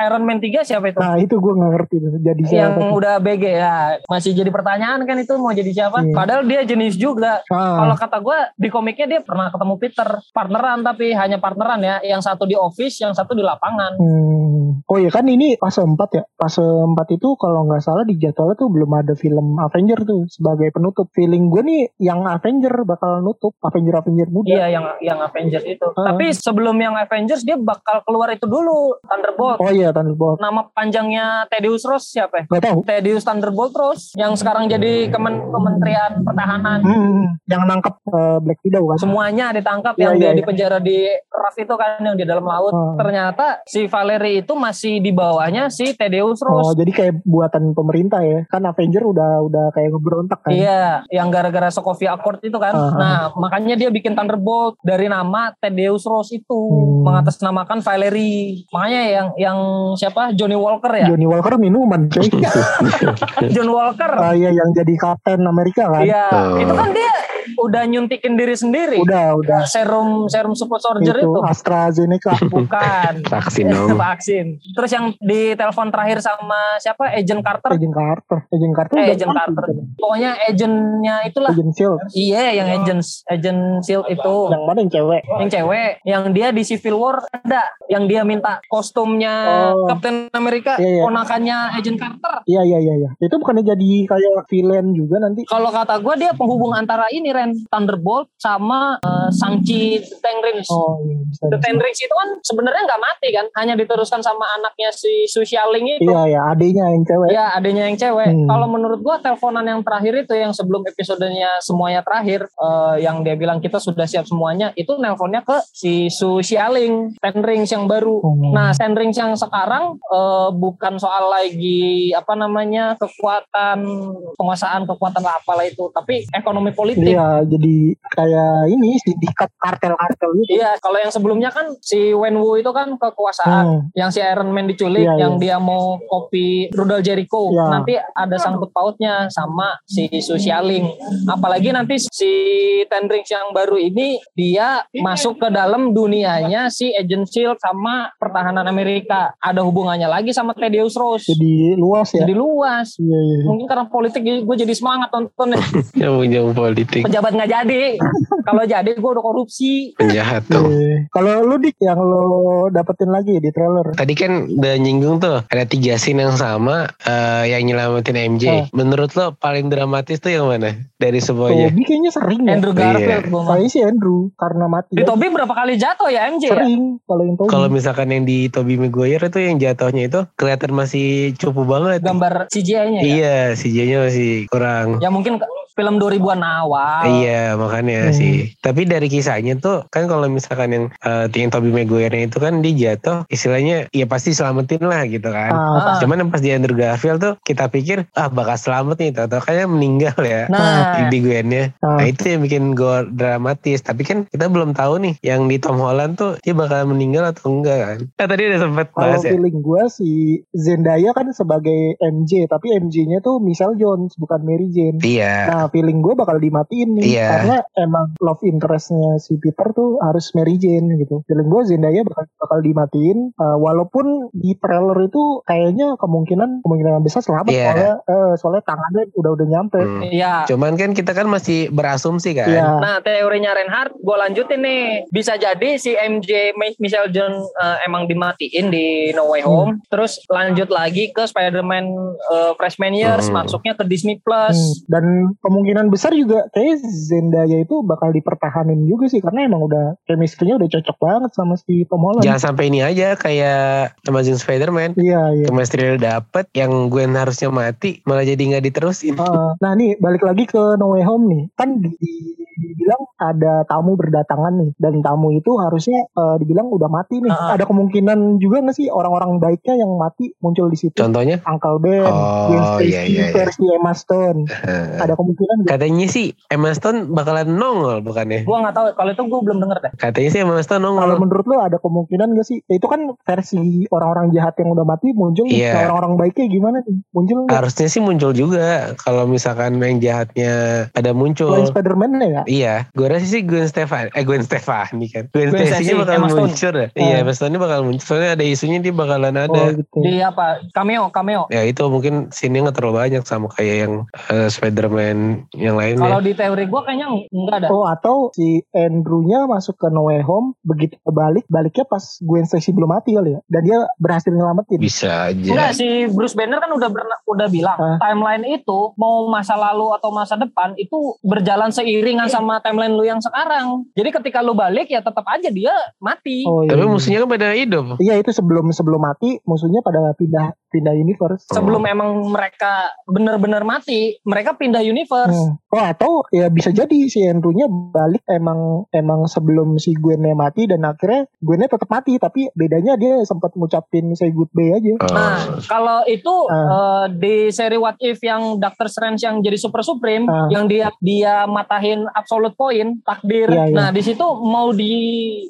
Iron Man 3 siapa itu? Nah itu gue nggak ngerti jadi yang siapa tuh. udah BG ya masih jadi pertanyaan kan itu mau jadi siapa Iya. padahal dia jenis juga Ah, Kalau kata gue di komiknya dia pernah ketemu Peter partneran tapi hanya partneran ya. Yang satu di office, yang satu di lapangan. Hmm. Oh ya kan ini fase 4 ya. Fase 4 itu kalau nggak salah di jadwalnya tuh belum ada film Avenger tuh sebagai penutup. Feeling gue nih yang Avenger bakal nutup Avenger Avenger muda. Iya yang yang Avengers itu. Ah. Tapi sebelum yang Avengers dia bakal keluar itu dulu Thunderbolt. Oh iya Thunderbolt. Nama panjangnya Thaddeus Ross siapa ya? Gak tahu. Thaddeus Thunderbolt yang sekarang jadi kemen Kementerian Pertahanan. Hmm, yang nangkep eh, Black Widow kan. Semuanya ditangkap Iya, yang iya, dia iya. di penjara di Raf itu kan yang di dalam laut. Ah. Ternyata si Valerie itu masih di bawahnya si Thaddeus Ross. Oh jadi kayak buatan pemerintah ya. Kan Avenger udah udah kayak ngeberontak kan. Iya, yang gara-gara Sokovia Accord itu kan. Ah. Nah, makanya dia bikin Thunderbolt dari nama Thaddeus Ross itu Hmm. mengatasnamakan Valerie. Makanya yang yang siapa? Johnny Walker ya. Johnny Walker minuman coy. *laughs* John Walker. Ah, iya yang jadi Kapten Amerika kan. Iya, Oh. itu kan dia udah nyuntikin diri sendiri. Udah udah. Serum serum super soldier itu itu. AstraZeneca. Bukan. *laughs* Vaksin dong. *laughs* Vaksin. Terus yang di telepon terakhir sama siapa? Agent Carter. Agent Carter. Agent Carter. Eh, Agent Carter. kan. Pokoknya agentnya itulah. Agent Shield. Iya, yang agent agent Shield itu. Yang mana yang cewek? yang cewek yang dia di Civil War ada yang dia minta kostumnya Oh. Captain America Iya, iya. ponakannya Agent Carter Iya iya iya iya. Itu bukannya jadi kayak villain juga nanti? kalau kata gue dia penghubung antara ini Ren Thunderbolt sama uh, Sangchi The Ten Rings Oh iya bisa. The. Ten Rings itu kan sebenarnya nggak mati kan hanya diteruskan sama anaknya si Su Xiaoling itu Iya ya adenya yang cewek. Ya adanya yang cewek. Hmm. Kalau menurut gua teleponan yang terakhir itu yang sebelum episodenya semuanya terakhir, eh, yang dia bilang kita sudah siap semuanya, itu nelponnya ke si Su Xialing, Ten Rings yang baru. Hmm. Nah, Ten Rings yang sekarang eh, bukan soal lagi apa namanya kekuatan penguasaan kekuatan apalah itu, tapi ekonomi politik. Iya jadi kayak ini sindikat kartel-kartel gitu. Iya, kalau yang sebelumnya kan si Wenwu itu kan kekuasaan, Hmm. yang si Iron Man diculik, Iya, yang iya. dia mau kopi rudal Jericho. Iya. Nanti ada sangkut pautnya sama si Su Xialing. Apalagi nanti si Ten Rings yang baru ini dia masuk ke dalam dunianya si Agent Shield sama pertahanan Amerika. Ada hubungannya lagi sama Thaddeus Ross. Jadi luas ya. Jadi luas. Iya iya. iya. Mungkin karena politik gue jadi semangat nontonnya. *laughs* Nyambung-nyambung politik. Pejabat nggak jadi. Kalau jadi gue udah korupsi. Penjahat tuh. Iya. Kalau lu dik yang lo dapetin lagi di trailer. Tadi kan udah nyinggung tuh ada tiga scene yang sama eh, yang nyelamatin MJ. Oh. Menurut lo paling dramatis tuh yang mana dari semuanya? Toby kayaknya sering ya. Andrew Garfield gue mah. Saya sih Andrew karena mati. Di Toby berapa kali jatuh ya MJ ya? Sering kalau yang Toby. Kalau misalkan yang di Tobey Maguire itu yang jatuhnya itu kelihatan masih cupu banget. Gambar CGI-nya ya? Iya, CJ-nya masih kurang. Ya mungkin film 2000-an awal. Iya makanya Hmm. sih. Tapi dari kisahnya tuh kan kalau misalkan yang uh, yang Tobey Maguire itu kan dia jatuh istilahnya ya pasti selamatin lah gitu kan. Ah, Ah. Cuman pas di Andrew Garfield tuh kita pikir ah bakal selamat nih atau kayaknya meninggal ya. Nah, di Gwennya. Ah. Nah itu yang bikin gue dramatis. Tapi kan kita belum tahu nih yang di Tom Holland tuh dia bakal meninggal atau enggak kan. Nah tadi udah Kalau bahas ya. feeling gue si Zendaya kan sebagai MJ, tapi MJ-nya tuh Michelle Jones bukan Mary Jane. Iya. Nah Nah, feeling gue bakal dimatiin nih Iya. karena emang love interestnya si Peter tuh harus Mary Jane gitu. Feeling gue Zendaya bakal bakal dimatiin uh, walaupun di trailer itu kayaknya kemungkinan kemungkinan besar selamat Iya. soalnya eh, soalnya tangannya udah udah nyampe. Hmm. Iya. Cuman kan kita kan masih berasumsi kan. Iya. Nah teorinya Reinhardt gue lanjutin nih bisa jadi si MJ Michelle John eh, emang dimatiin di No Way Home terus lanjut lagi ke Spider-Man eh, Freshman Years Hmm. masuknya ke Disney Hmm, Plus Dan kemungkinan besar juga kayak Zendaya itu bakal dipertahanin juga sih karena emang udah chemistry-nya udah cocok banget sama si Tom Holland. Jangan sampai ini aja kayak Amazing Spider-Man. Iya, iya. Chemistry udah dapet, yang Gwen harusnya mati, malah jadi nggak diterusin. Uh, nah nih balik lagi ke No Way Home nih kan di, di- dibilang ada tamu berdatangan nih dan tamu itu harusnya uh, dibilang udah mati nih Ah. ada kemungkinan juga nggak sih orang-orang baiknya yang mati muncul di situ Contohnya, Uncle Ben, Oh, Gwen Stacy iya, iya, iya. versi Emma Stone eh, *laughs* ada kemungkinan nggak? katanya sih Emma Stone bakalan nongol bukannya? gue nggak tahu kalau itu gue belum denger deh Katanya sih Emma Stone kalau nongol. menurut lo ada kemungkinan gak sih itu kan versi orang-orang jahat yang udah mati muncul nih. Iya. Nah, orang-orang baiknya gimana nih muncul nggak Harusnya sih muncul juga kalau misalkan yang jahatnya ada selain muncul. Spider-Man ya Iya, gue rasa sih Gwen Stefani, eh Gwen Stefani kan. Gwen, Gwen Stacy Stacy, bakal muncul dah. Oh. Iya, Emma Stone bakal muncul. Soalnya ada isunya dia bakalan ada. oh gitu di apa cameo cameo Ya itu mungkin scene-nya nggak terlalu banyak sama kayak yang eh, Spider-Man yang lainnya. kalau di teori gue kayaknya nggak ada Oh atau si Andrew-nya masuk ke No Way Home begitu balik baliknya pas Gwen Stacy belum mati kali ya dan dia berhasil nyelamatin. Bisa aja. Enggak si Bruce Banner kan udah udah bilang Ah. timeline itu mau masa lalu atau masa depan itu berjalan seiringan sama timeline lu yang sekarang. Jadi ketika lu balik ya tetap aja dia mati. Oh, iya. Tapi musuhnya kan pada hidup. Iya itu sebelum sebelum mati musuhnya pada pindah pindah universe. Sebelum emang mereka bener-bener mati, mereka pindah universe. Hmm. Oh atau ya bisa jadi si Andrew-nya balik emang emang sebelum si Gwen-nya mati dan akhirnya Gwen-nya tetap mati tapi bedanya dia sempat ngucapin say goodbye aja. Oh. Nah, kalau itu Ah. eh, di seri What If yang Doctor Strange yang jadi Super Supreme, Ah. yang dia dia matahin absolute point, takdir. Iya, iya. Nah, di situ mau di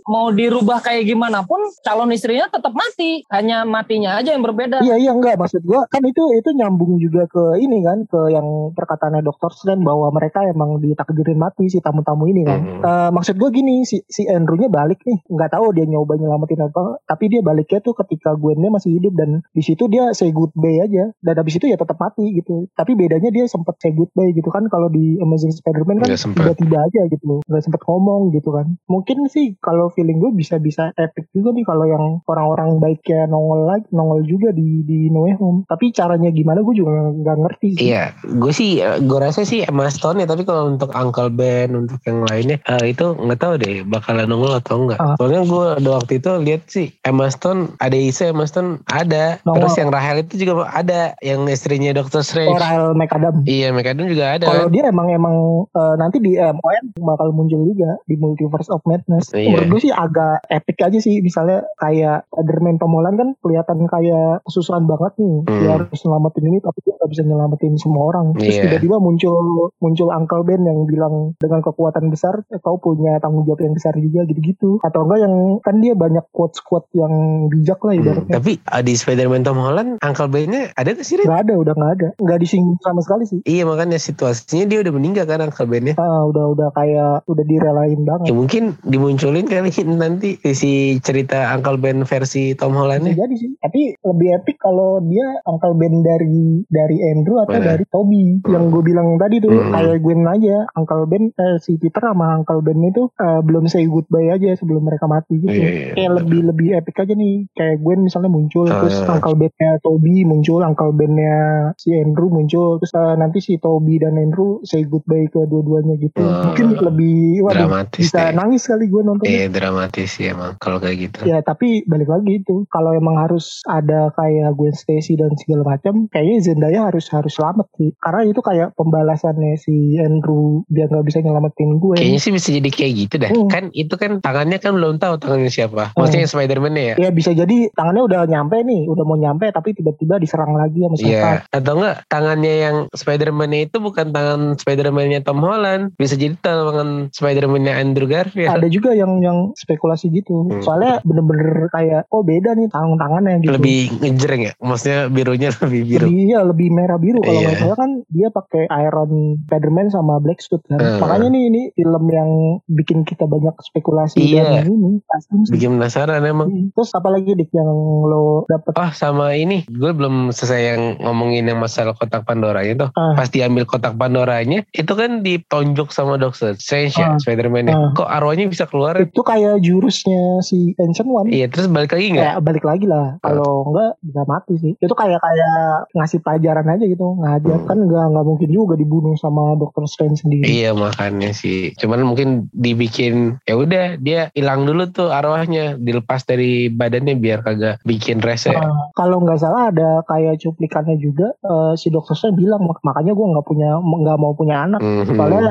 mau dirubah kayak gimana pun calon istrinya tetap mati, hanya matinya aja yang berbeda. Iya iya enggak maksud gua kan itu itu nyambung juga ke ini kan ke yang perkataannya Dr. Strange bahwa mereka emang ditakdirin mati si tamu-tamu ini kan. Mhm. Eh, maksud gua gini si si Andrew-nya balik nih nggak tahu dia nyoba nyelamatin apa tapi dia baliknya tuh ketika Gwen-nya masih hidup dan di situ dia say goodbye aja dan habis itu ya tetap mati gitu. Tapi bedanya dia sempat say goodbye gitu kan kalau di Amazing Spider-Man kan Nggak tiba-tiba aja gitu nggak sempet ngomong gitu kan. Mungkin sih kalau feeling gue bisa-bisa epic juga nih kalau yang orang-orang baiknya nongol lagi nongol juga di di No Way Home. Tapi caranya gimana gue juga nggak ngerti sih. Iya, gue sih, gue rasa sih Emma Stone ya. Tapi kalau untuk Uncle Ben, untuk yang lainnya, eh, itu nggak tahu deh bakalan nongol atau enggak. Ah. Soalnya gue ada waktu itu lihat sih Emma Stone ada isu Emma Stone ada. Nongol. Terus yang Rahel itu juga ada, yang istrinya Doctor Strange. Oral McAdam. Iya, McAdam juga ada. Kalau kan? dia emang emang eh, nanti di MON bakal muncul juga di Multiverse of Madness. Iya. Menurut gue sih agak epic aja sih. Misalnya kayak Spider-Man Tom Holland kan kelihatan kayak kesusahan banget nih. Dia Hmm. harus nyelamatin ini tapi dia nggak bisa nyelamatin semua orang. Terus Iya. tiba-tiba muncul muncul Uncle Ben yang bilang dengan kekuatan besar kau punya tanggung jawab yang besar juga gitu-gitu. Atau enggak yang kan dia banyak quotes-quotes yang bijak lah Hmm, ibaratnya. Tapi ah, di Spider-Man Tom Holland, Uncle Ben-nya ada gak sih? Nggak ada, udah nggak ada. Nggak disinggung sama sekali sih. Iya makanya situasinya dia udah meninggal kan Uncle Ben-nya. Ah, udah udah kayak udah direlain banget. Ya mungkin dimunculin kali *laughs* nanti si cerita Uncle Ben versi Tom Holland-nya. Bisa jadi sih. Tapi lebih epic kalau dia Uncle Ben dari dari Andrew atau Mana? dari Toby. Yang gue bilang tadi tuh Hmm. kayak Gwen aja. Uncle Ben eh, si Peter sama Uncle Ben itu eh, belum say goodbye aja sebelum mereka mati gitu. Iya, iya, Kayak lebih lebih epic aja nih. Kayak Gwen misalnya muncul Ah. terus Uncle Ben-nya Toby muncul, Uncle Ben-nya si Andrew muncul terus eh, nanti si Toby dan Andrew say goodbye ke dua-duanya gitu. Hmm. Mungkin lebih waduh Dramatis bisa deh. nangis kali gue nonton. Iya dramatis sih emang kalau kayak gitu. Ya tapi balik lagi itu kalau emang harus ada kayak Gwen Stacy dan segala macam, kayaknya Zendaya harus harus selamat sih. Karena itu kayak pembalasannya si Andrew dia nggak bisa nyelamatin gue. Kayaknya sih bisa jadi kayak gitu dah. Hmm. Kan itu kan tangannya kan belum tahu tangannya siapa. Maksudnya yang Spider-Man ya. Ya bisa jadi tangannya udah nyampe nih, udah mau nyampe tapi tiba-tiba diserang lagi sama. Iya. Atau enggak tangannya yang Spider-Man itu bukan tangan Spider-Man-nya Tom Holland. Bisa jadi tolongan Spider-Man-nya Andrew Garfield. Ada juga yang yang spekulasi gitu. Hmm. Soalnya bener-bener kayak oh beda nih tangan tangannya gitu. Lebih ngejreng ya, maksudnya birunya *laughs* lebih biru. lebih iya lebih merah biru kalau Iya. nggak salah kan dia pakai Iron Spiderman sama Black Suit kan Hmm. makanya nih ini film yang bikin kita banyak spekulasi Iya. dan ini Bikin penasaran emang. Hmm. terus apalagi dik yang lo dapet Oh sama ini, gue belum selesai yang ngomongin yang masalah kotak Pandoranya tuh. Ah. Pas diambil kotak Pandoranya, itu kan ditonjok sama Doctor Strange ya, Ah. Spider-Man ya. Ah. Kok arwahnya bisa keluar? itu kayak jurusnya si Ancient One Iya, terus balik lagi nggak? kayak balik lagi lah kalau enggak bisa mati sih itu kayak kayak ngasih pelajaran aja gitu ngajar kan nggak nggak mungkin juga dibunuh sama Doctor Strange sendiri Iya makanya sih. Cuman mungkin dibikin ya udah dia hilang dulu tuh arwahnya, dilepas dari badannya biar kagak bikin rese. Uh, kalau nggak salah ada kayak cuplikannya juga uh, si dokter Strange bilang "Mak- makanya gue nggak punya nggak mau punya anak Mhm. soalnya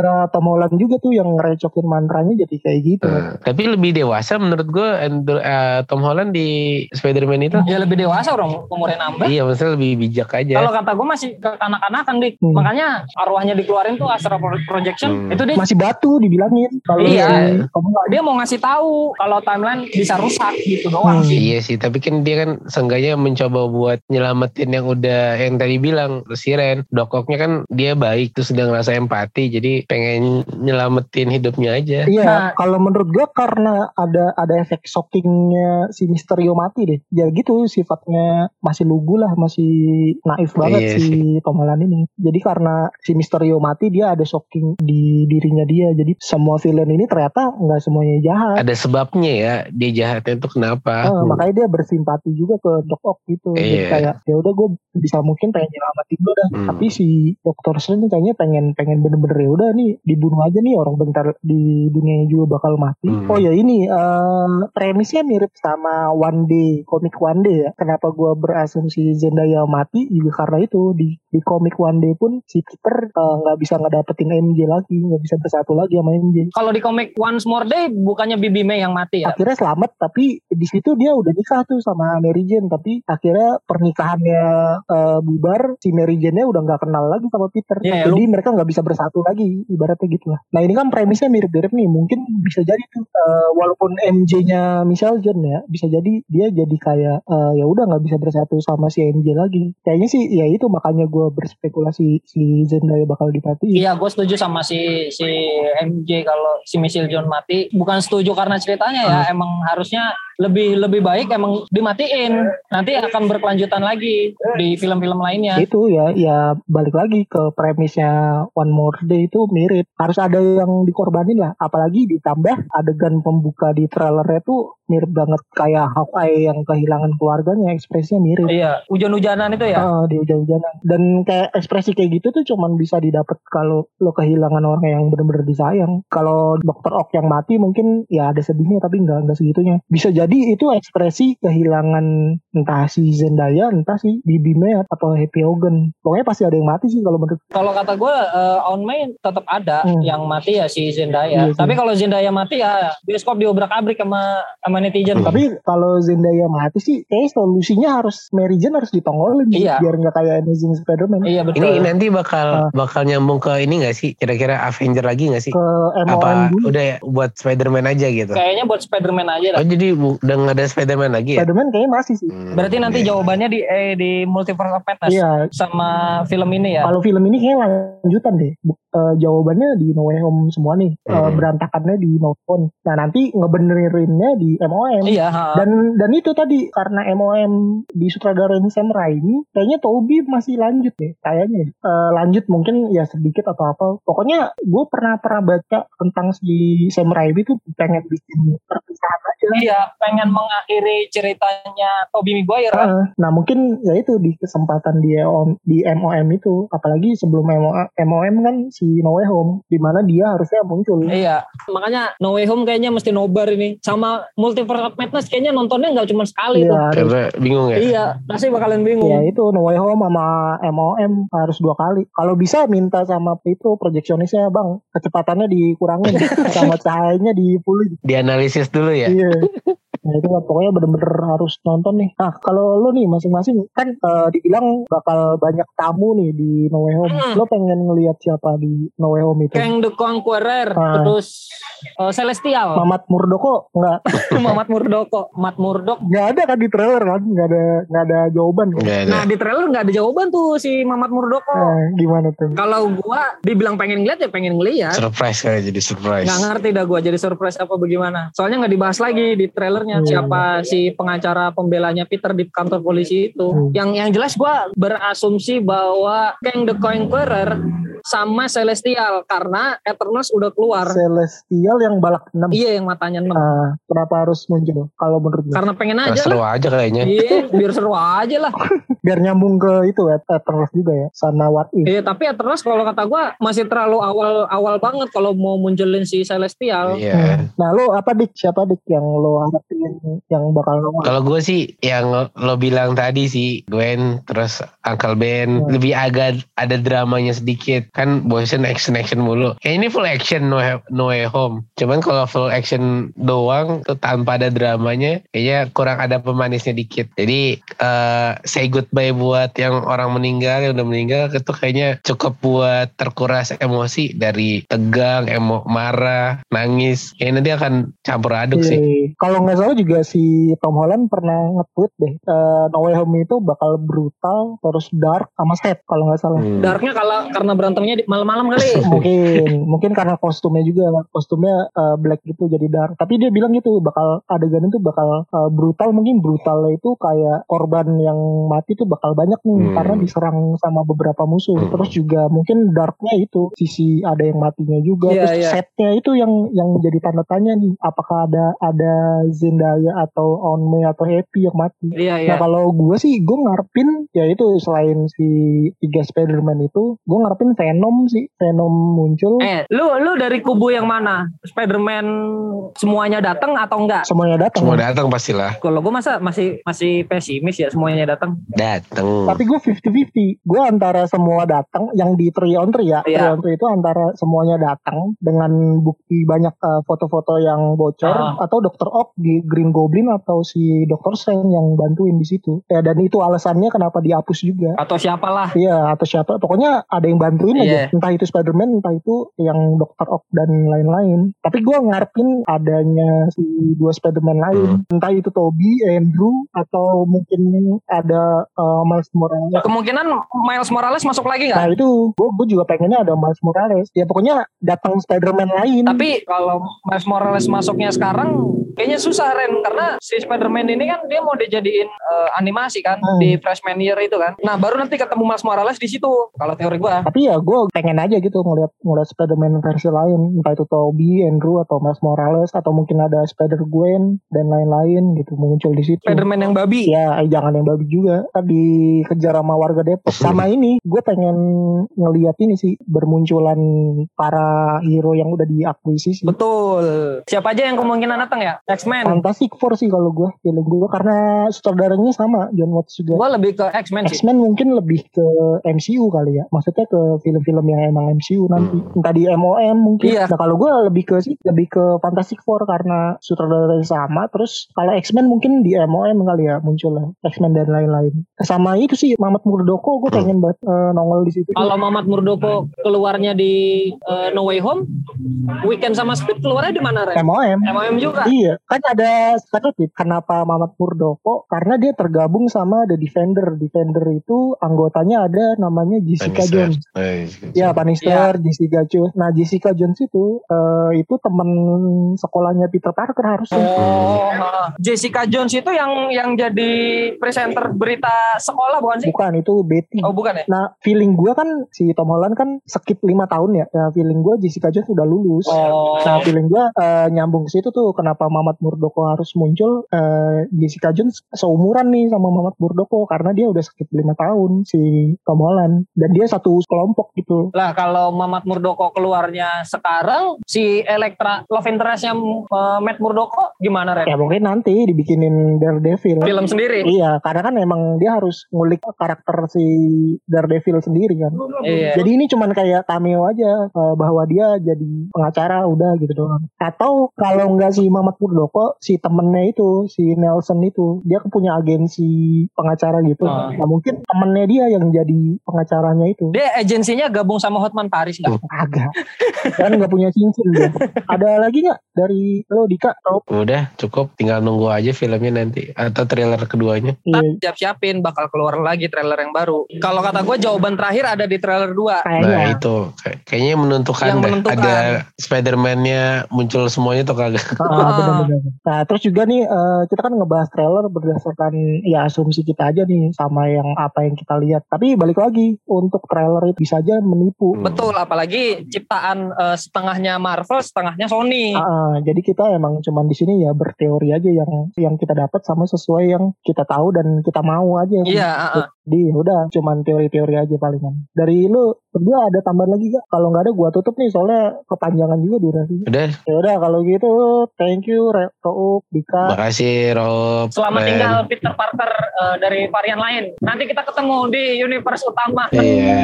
gara-gara Tom Holland juga tuh yang ngerecokin mantranya jadi kayak gitu Eh, tapi lebih dewasa menurut gue Andrew- eh, Tom Holland di Spider-Man itu. Ya lebih dewasa orang umurnya nambah. Iya, maksudnya lebih bijak aja. Kalau kata gue masih kekanak-kanakan dik. Hmm. Makanya arwahnya dikeluarin tuh astral pro- projection. Hmm. Itu dia masih batu dibilangin kalau Iya. dia mau ngasih tahu kalau timeline bisa rusak gitu doang Hmm. sih. Iya sih, tapi kan dia kan seenggaknya mencoba buat nyelamatin yang udah yang tadi bilang si Ren. Doc Ock-nya kan dia baik terus udah ngerasa empati jadi pengen nyelamatin hidupnya aja. Iya, Nah. kalau menurut gua karena ada ada efek shockingnya si Misterio mati deh. Ya gitu sifatnya masih lugu lah, masih naif banget Iya si Tom Holland ini. Jadi karena si Misterio mati dia ada shocking di dirinya dia. Jadi semua villain ini ternyata nggak semuanya jahat. Ada sebabnya ya dia jahatnya tuh kenapa? Eh, makanya dia bersimpati juga ke Doc Ock gitu. Jadi Iya. kayak ya udah gue bisa mungkin pengen nyelamatin lo dah. Hmm. Tapi si Dokter Strange kayaknya pengen pengen bener-bener ya udah nih dibunuh aja nih orang bentar di dunia juga bakal mati. Hmm. Oh ya ini eh, premisnya mirip sama One Day komik One Day ya. Kenapa gue berasumsi Zendaya mati juga karena itu di di komik One Day pun si Peter eh, nggak bisa ngedapetin MJ lagi, nggak bisa bersatu lagi sama MJ. Kalau di komik Once More Day bukannya Bibi May yang mati ya? akhirnya selamat tapi di situ dia udah nikah tuh sama Mary Jane tapi akhirnya pernikahannya eh, bubar si Mary Jane-nya udah nggak kenal lagi sama Peter Iya, jadi mereka nggak bisa bersatu lagi ibaratnya gitu lah nah ini kan premisnya mirip-mirip nih mungkin bisa jadi tuh eh, walaupun MJ-nya Michelle John ya bisa jadi dia jadi kayak eh, ya udah nggak bisa bersatu sama si MJ lagi kayaknya sih ya itu makanya gue berspekulasi si Zendaya bakal dipatiin Iya, gue setuju sama si si MJ kalau si Michelle John mati. Bukan setuju karena ceritanya ya, Hmm. emang harusnya lebih lebih baik emang dimatiin. Nanti akan berkelanjutan lagi di film-film lainnya. itu ya ya balik lagi ke premisnya One More Day itu mirip. Harus ada yang dikorbanin lah. Apalagi ditambah adegan pembuka di trailernya tuh mirip banget kayak Hawkeye yang kehilangan keluarganya. Ekspresinya mirip. Iya, hujan-hujanan itu ya. Ah, di hujan-hujanan. Dan kayak ekspresi kayak gitu tuh cuman bisa didapat kalau lo kehilangan orang yang bener-bener disayang. Kalau dokter Ock yang mati mungkin ya ada sedihnya tapi nggak nggak segitunya. Bisa jadi itu ekspresi kehilangan entah si Zendaya entah si Bibi May atau Happy Hogan pokoknya pasti ada yang mati sih kalau menurut Kalau kata gue On May tetap ada Hmm. yang mati ya si Iya Zendaya. sih. Tapi kalau Zendaya mati ya bioskop diobrak-abrik sama sama netizen. Hmm. tapi kalau Zendaya mati sih kayak solusinya harus Mary Jane harus ditongolin Iya. biar nggak kayak Amazing Spider-Man Iya betul. Ini nanti bakal Ah. bakal nyambung ke ini gak sih? Kira-kira Avenger lagi gak sih? ke Apa dulu udah ya buat Spider-Man aja gitu? Kayaknya buat Spider-Man aja dah. Oh jadi bu- udah gak ada Spider-Man lagi ya? Spider-Man kayaknya masih sih Hmm, Berarti nanti iya. jawabannya di eh, di Multiverse of Madness iya sama film ini ya. Kalau film ini kayak lanjutan deh. Bu- eh, jawabannya di No Way Home semua nih. Eh, Hmm. berantakannya di No Home. Nah nanti ngebenerinnya di MOM. Iya, ha. Dan dan itu tadi karena MOM di sutradarain Sam Raimi, kayaknya Toby masih lanjut deh. Kayaknya Eh, lanjut mungkin ya sedikit atau apa. Pokoknya gue pernah pernah baca tentang si Sam Raimi tuh pengen bikin perpisahan aja. Iya, pengen mengakhiri ceritanya Tobey Maguire. kan? Ah, nah mungkin ya itu di kesempatan di MOM, di MOM itu apalagi sebelum MOM, MOM kan si No Way Home di mana dia harusnya muncul Iya, makanya No Way Home kayaknya mesti nobar ini. Sama Multiverse of Madness kayaknya nontonnya nggak cuma sekali tuh. Iya, harus. Karena bingung ya? Iya, pasti bakalan bingung. Ya itu No Way Home sama MOM harus dua kali. Kalau bisa minta sama itu projectionistnya bang kecepatannya dikurangin *laughs* sama cahayanya di full. Dianalisis dulu ya? Iya. Nah itu lah, pokoknya bener-bener harus nonton nih. Nah kalau lo nih masing-masing kan eh, dibilang bakal banyak tamu nih di No Way Home. Hmm. Lo pengen ngelihat siapa di No Way Home itu? Kang the Conqueror, Ah. terus eh, Celestial, Mamat Murdoko nggak *laughs* Muhammad Murdoko, Mat Murdok. nggak ada kan di trailer kan nggak ada nggak ada jawaban kan? Ada. Nah di trailer nggak ada jawaban tuh si Muhammad Murdoko. Nah, gimana tuh? Kalau gua dibilang pengen ngeliat ya pengen ngeliat. surprise kali jadi surprise. Nggak ngerti dah gua jadi surprise apa bagaimana. Soalnya nggak dibahas lagi di trailernya Hmm. siapa si pengacara pembelanya Peter di kantor polisi itu. Hmm. Yang yang jelas gua berasumsi bahwa Kang the Conqueror sama Celestial karena Eternals udah keluar. Celestial yang balak 6 Iya yang matanya 6. Nah, kenapa harus muncul kalau menurut gue? Karena pengen Nah, aja seru lah. aja kayaknya. Iya, biar seru aja lah. *laughs* Biar nyambung ke itu ya, Eternals juga ya, sama What If. Iya, tapi Eternals kalau kata gua masih terlalu awal-awal banget kalau mau munculin si Celestial. Iya. Nah, lo apa dik? Siapa dik yang lo harapin yang bakal nongol? Kalau gue sih yang lo- bilang tadi sih Gwen terus Uncle Ben Hmm. lebih agak ada dramanya sedikit kan bosen action action mulu. Kayak ini full action no, no way home. Cuman kalau full action doang tuh tanpa ada dramanya kayaknya kurang ada pemanisnya dikit. Jadi eh say goodbye buat yang orang meninggal yang udah meninggal itu kayaknya cukup buat terkuras emosi dari tegang, emo, marah, nangis. Kayaknya nanti akan campur aduk sih. Iya. Kalau nggak salah juga si Tom Holland pernah nge-tweet deh, eh, No Way Home itu bakal brutal, terus dark, sama sad kalau nggak salah. Hmm. Darknya kalau karena berantemnya di malam-malam kali. *laughs* mungkin mungkin karena kostumnya juga kostumnya eh, black gitu jadi dark tapi dia bilang gitu bakal adegan itu bakal eh, brutal mungkin brutalnya itu kayak korban yang mati tuh bakal banyak nih Hmm. karena diserang sama beberapa musuh Hmm. terus juga mungkin darknya itu sisi ada yang matinya juga Iya, terus iya. setnya itu yang yang jadi tanda tanya nih apakah ada ada Zendaya atau Onme atau Happy yang mati Iya, iya. Nah kalau gue sih gue ngarepin ya itu selain si tiga Spider-Man itu gue ngarepin Venom sih Venom muncul Eh, lu lu dari kubu yang mana? Spider-Man semuanya datang atau enggak? semuanya datang. Semua datang pastilah. Kalau gue masa masih masih pesimis ya semuanya datang. Datang. Tapi gue 50-50 Gue antara semua datang Yang di 3 on 3 ya Iya. 3 on 3 itu antara semuanya datang Dengan bukti banyak eh, foto-foto yang bocor Ah. Atau Dr. Ock di Green Goblin Atau si Dr. Strange yang bantuin di situ ya, Dan itu alasannya kenapa dihapus juga Atau siapalah. Iya atau siapa Pokoknya ada yang bantuin aja Iya. Entah itu Spider-Man Entah itu yang Dr. Ock dan lain-lain Tapi gue ngarepin adanya si dua Spider-Man lain Entah itu Toby, Andrew Atau mungkin ada eh, Miles Morales Kemungkinan Miles Morales masuk lagi Nah nggak? itu gue gue juga pengennya ada Miles Morales Ya pokoknya datang Spider-Man lain Tapi kalau Miles Morales masuknya sekarang kayaknya susah Ren karena si Spider-Man ini kan dia mau dijadiin eh, animasi kan Hmm. di freshman year itu kan. Nah, baru nanti ketemu Miles Morales di situ kalau teori gua. Tapi ya gue pengen aja gitu ngeliat ngeliat Spider-Man versi lain Entah itu Toby, Andrew, atau Miles Morales Atau mungkin ada Spider-Gwen dan lain-lain gitu muncul di situ Spider-Man yang babi. Ya, eh, jangan yang babi juga. Tadi kejar sama warga Depok. Sama ini, gue pengen ngeliat ini sih bermunculan para hero yang udah diakuisisi. Betul. Siapa aja yang kemungkinan datang ya? X-Men. Fantastic Four sih kalau gue, feeling gue karena sutradaranya sama John Watts juga. Gua lebih ke X-Men sih. X-Men mungkin lebih ke MCU kali ya. Maksudnya ke film-film yang emang MCU nanti. Entah di MOM mungkin. Iya. Nah kalau gue lebih ke sih lebih ke Fantastic Four karena sutradaranya sama. Terus kalau X-Men mungkin di MOM kali ya munculnya. X-Men dan lain-lain. Sama itu sih Mamat Murdoko gue pengen banget eh, nongol di situ. Kalau Mamat Murdoko keluarnya di eh, No Way Home, Weekend sama Speed keluarnya di mana, Ren? MOM. MOM juga. Iya, kan ada statistik kenapa Mamat Murdoko karena dia tergabung sama The Defender. Defender itu anggotanya ada namanya Jessica Jones. Ya, Bannister, Jessica Jones. Nah, Jessica Jones itu eh, itu teman sekolahnya Peter Parker harusnya. Oh, ha. Jessica Jones itu yang yang jadi presenter berita sekolah bukan sih? Bukan, itu Betty. Oh, bukan ya? Nah, feeling gua kan si Tom Holland kan skip 5 tahun ya. Ya, feeling gua Jessica Jones udah lulus. Oh. Nah, feeling gua eh, nyambung ke situ tuh kenapa Mamat Murdoko harus muncul eh, Jessica Jones seumuran nih sama Mamat Murdoko karena dia udah skip 5 tahun si Tom Holland dan dia satu kelompok gitu. Lah kalau Mamat Murdoko keluarnya sekarang si Elektra love interestnya uh, Matt Murdoko gimana Ren? Ya mungkin nanti dibikinin Daredevil. Film sendiri. Iya, karena kan emang dia harus ngulik karakter si Daredevil sendiri kan. Iya. Jadi ini cuman kayak cameo aja eh, bahwa dia jadi pengacara udah gitu doang. Atau kalau nggak si Mamat Murdoko Murdoko si temennya itu si Nelson itu dia kan punya agensi pengacara gitu. Oh. Nah mungkin temennya dia yang jadi pengacaranya itu. Dia agensinya gabung sama Hotman Paris nggak? Agak. kan nggak punya cincin dia. Ada lagi nggak dari lo Dika? Oh, Udah cukup tinggal nunggu aja filmnya nanti atau trailer keduanya. Iya, siap-siapin bakal keluar lagi trailer yang baru. Kalau kata gue jawaban terakhir ada di trailer 2. kayaknya. Nah itu Kay- kayaknya menentukan Yang deh. menentukan. Ada Spider-Man-nya muncul semuanya tuh kagak. Ah, benar-benar. Nah, terus juga nih eh, kita kan ngebahas trailer berdasarkan ya asumsi kita aja nih sama yang apa yang kita lihat. Tapi balik lagi untuk trailer itu bisa aja menipu. Betul, apalagi ciptaan eh, setengahnya Marvel, setengahnya Sony. Ah, jadi kita emang cuman di sini ya berteori aja yang yang kita dapat sama sesuai yang kita tahu dan kita mau aja. Iya, ah, ah. Jadi udah cuman teori-teori aja palingan. Dari lu berdua ada tambahan lagi gak? Kalau nggak ada gua tutup nih soalnya kepanjangan juga durasinya. Udah, Ya udah kalau gitu thank you Re- Rouk, Dika. makasih Rob. Selamat Ben. tinggal Peter Parker eh, dari varian lain. Nanti kita ketemu di universe utama. Iya.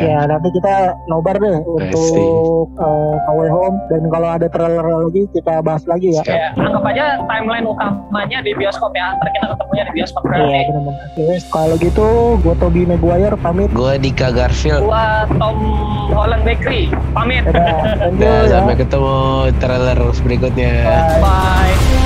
Ya nanti kita nobar deh untuk uh, Away Home dan kalau ada trailer lagi kita bahas lagi ya. Ya, anggap aja timeline utamanya di bioskop ya. Ntar kita ketemunya di bioskop Iya berarti. benar-benar. Oke, kalau gitu gue Toby Maguire pamit. Gue Dika Garfield. Gua Tom Holland Bakery. Pamit. Dadah, ya. sampai ketemu trailer berikutnya. Bye. Bye.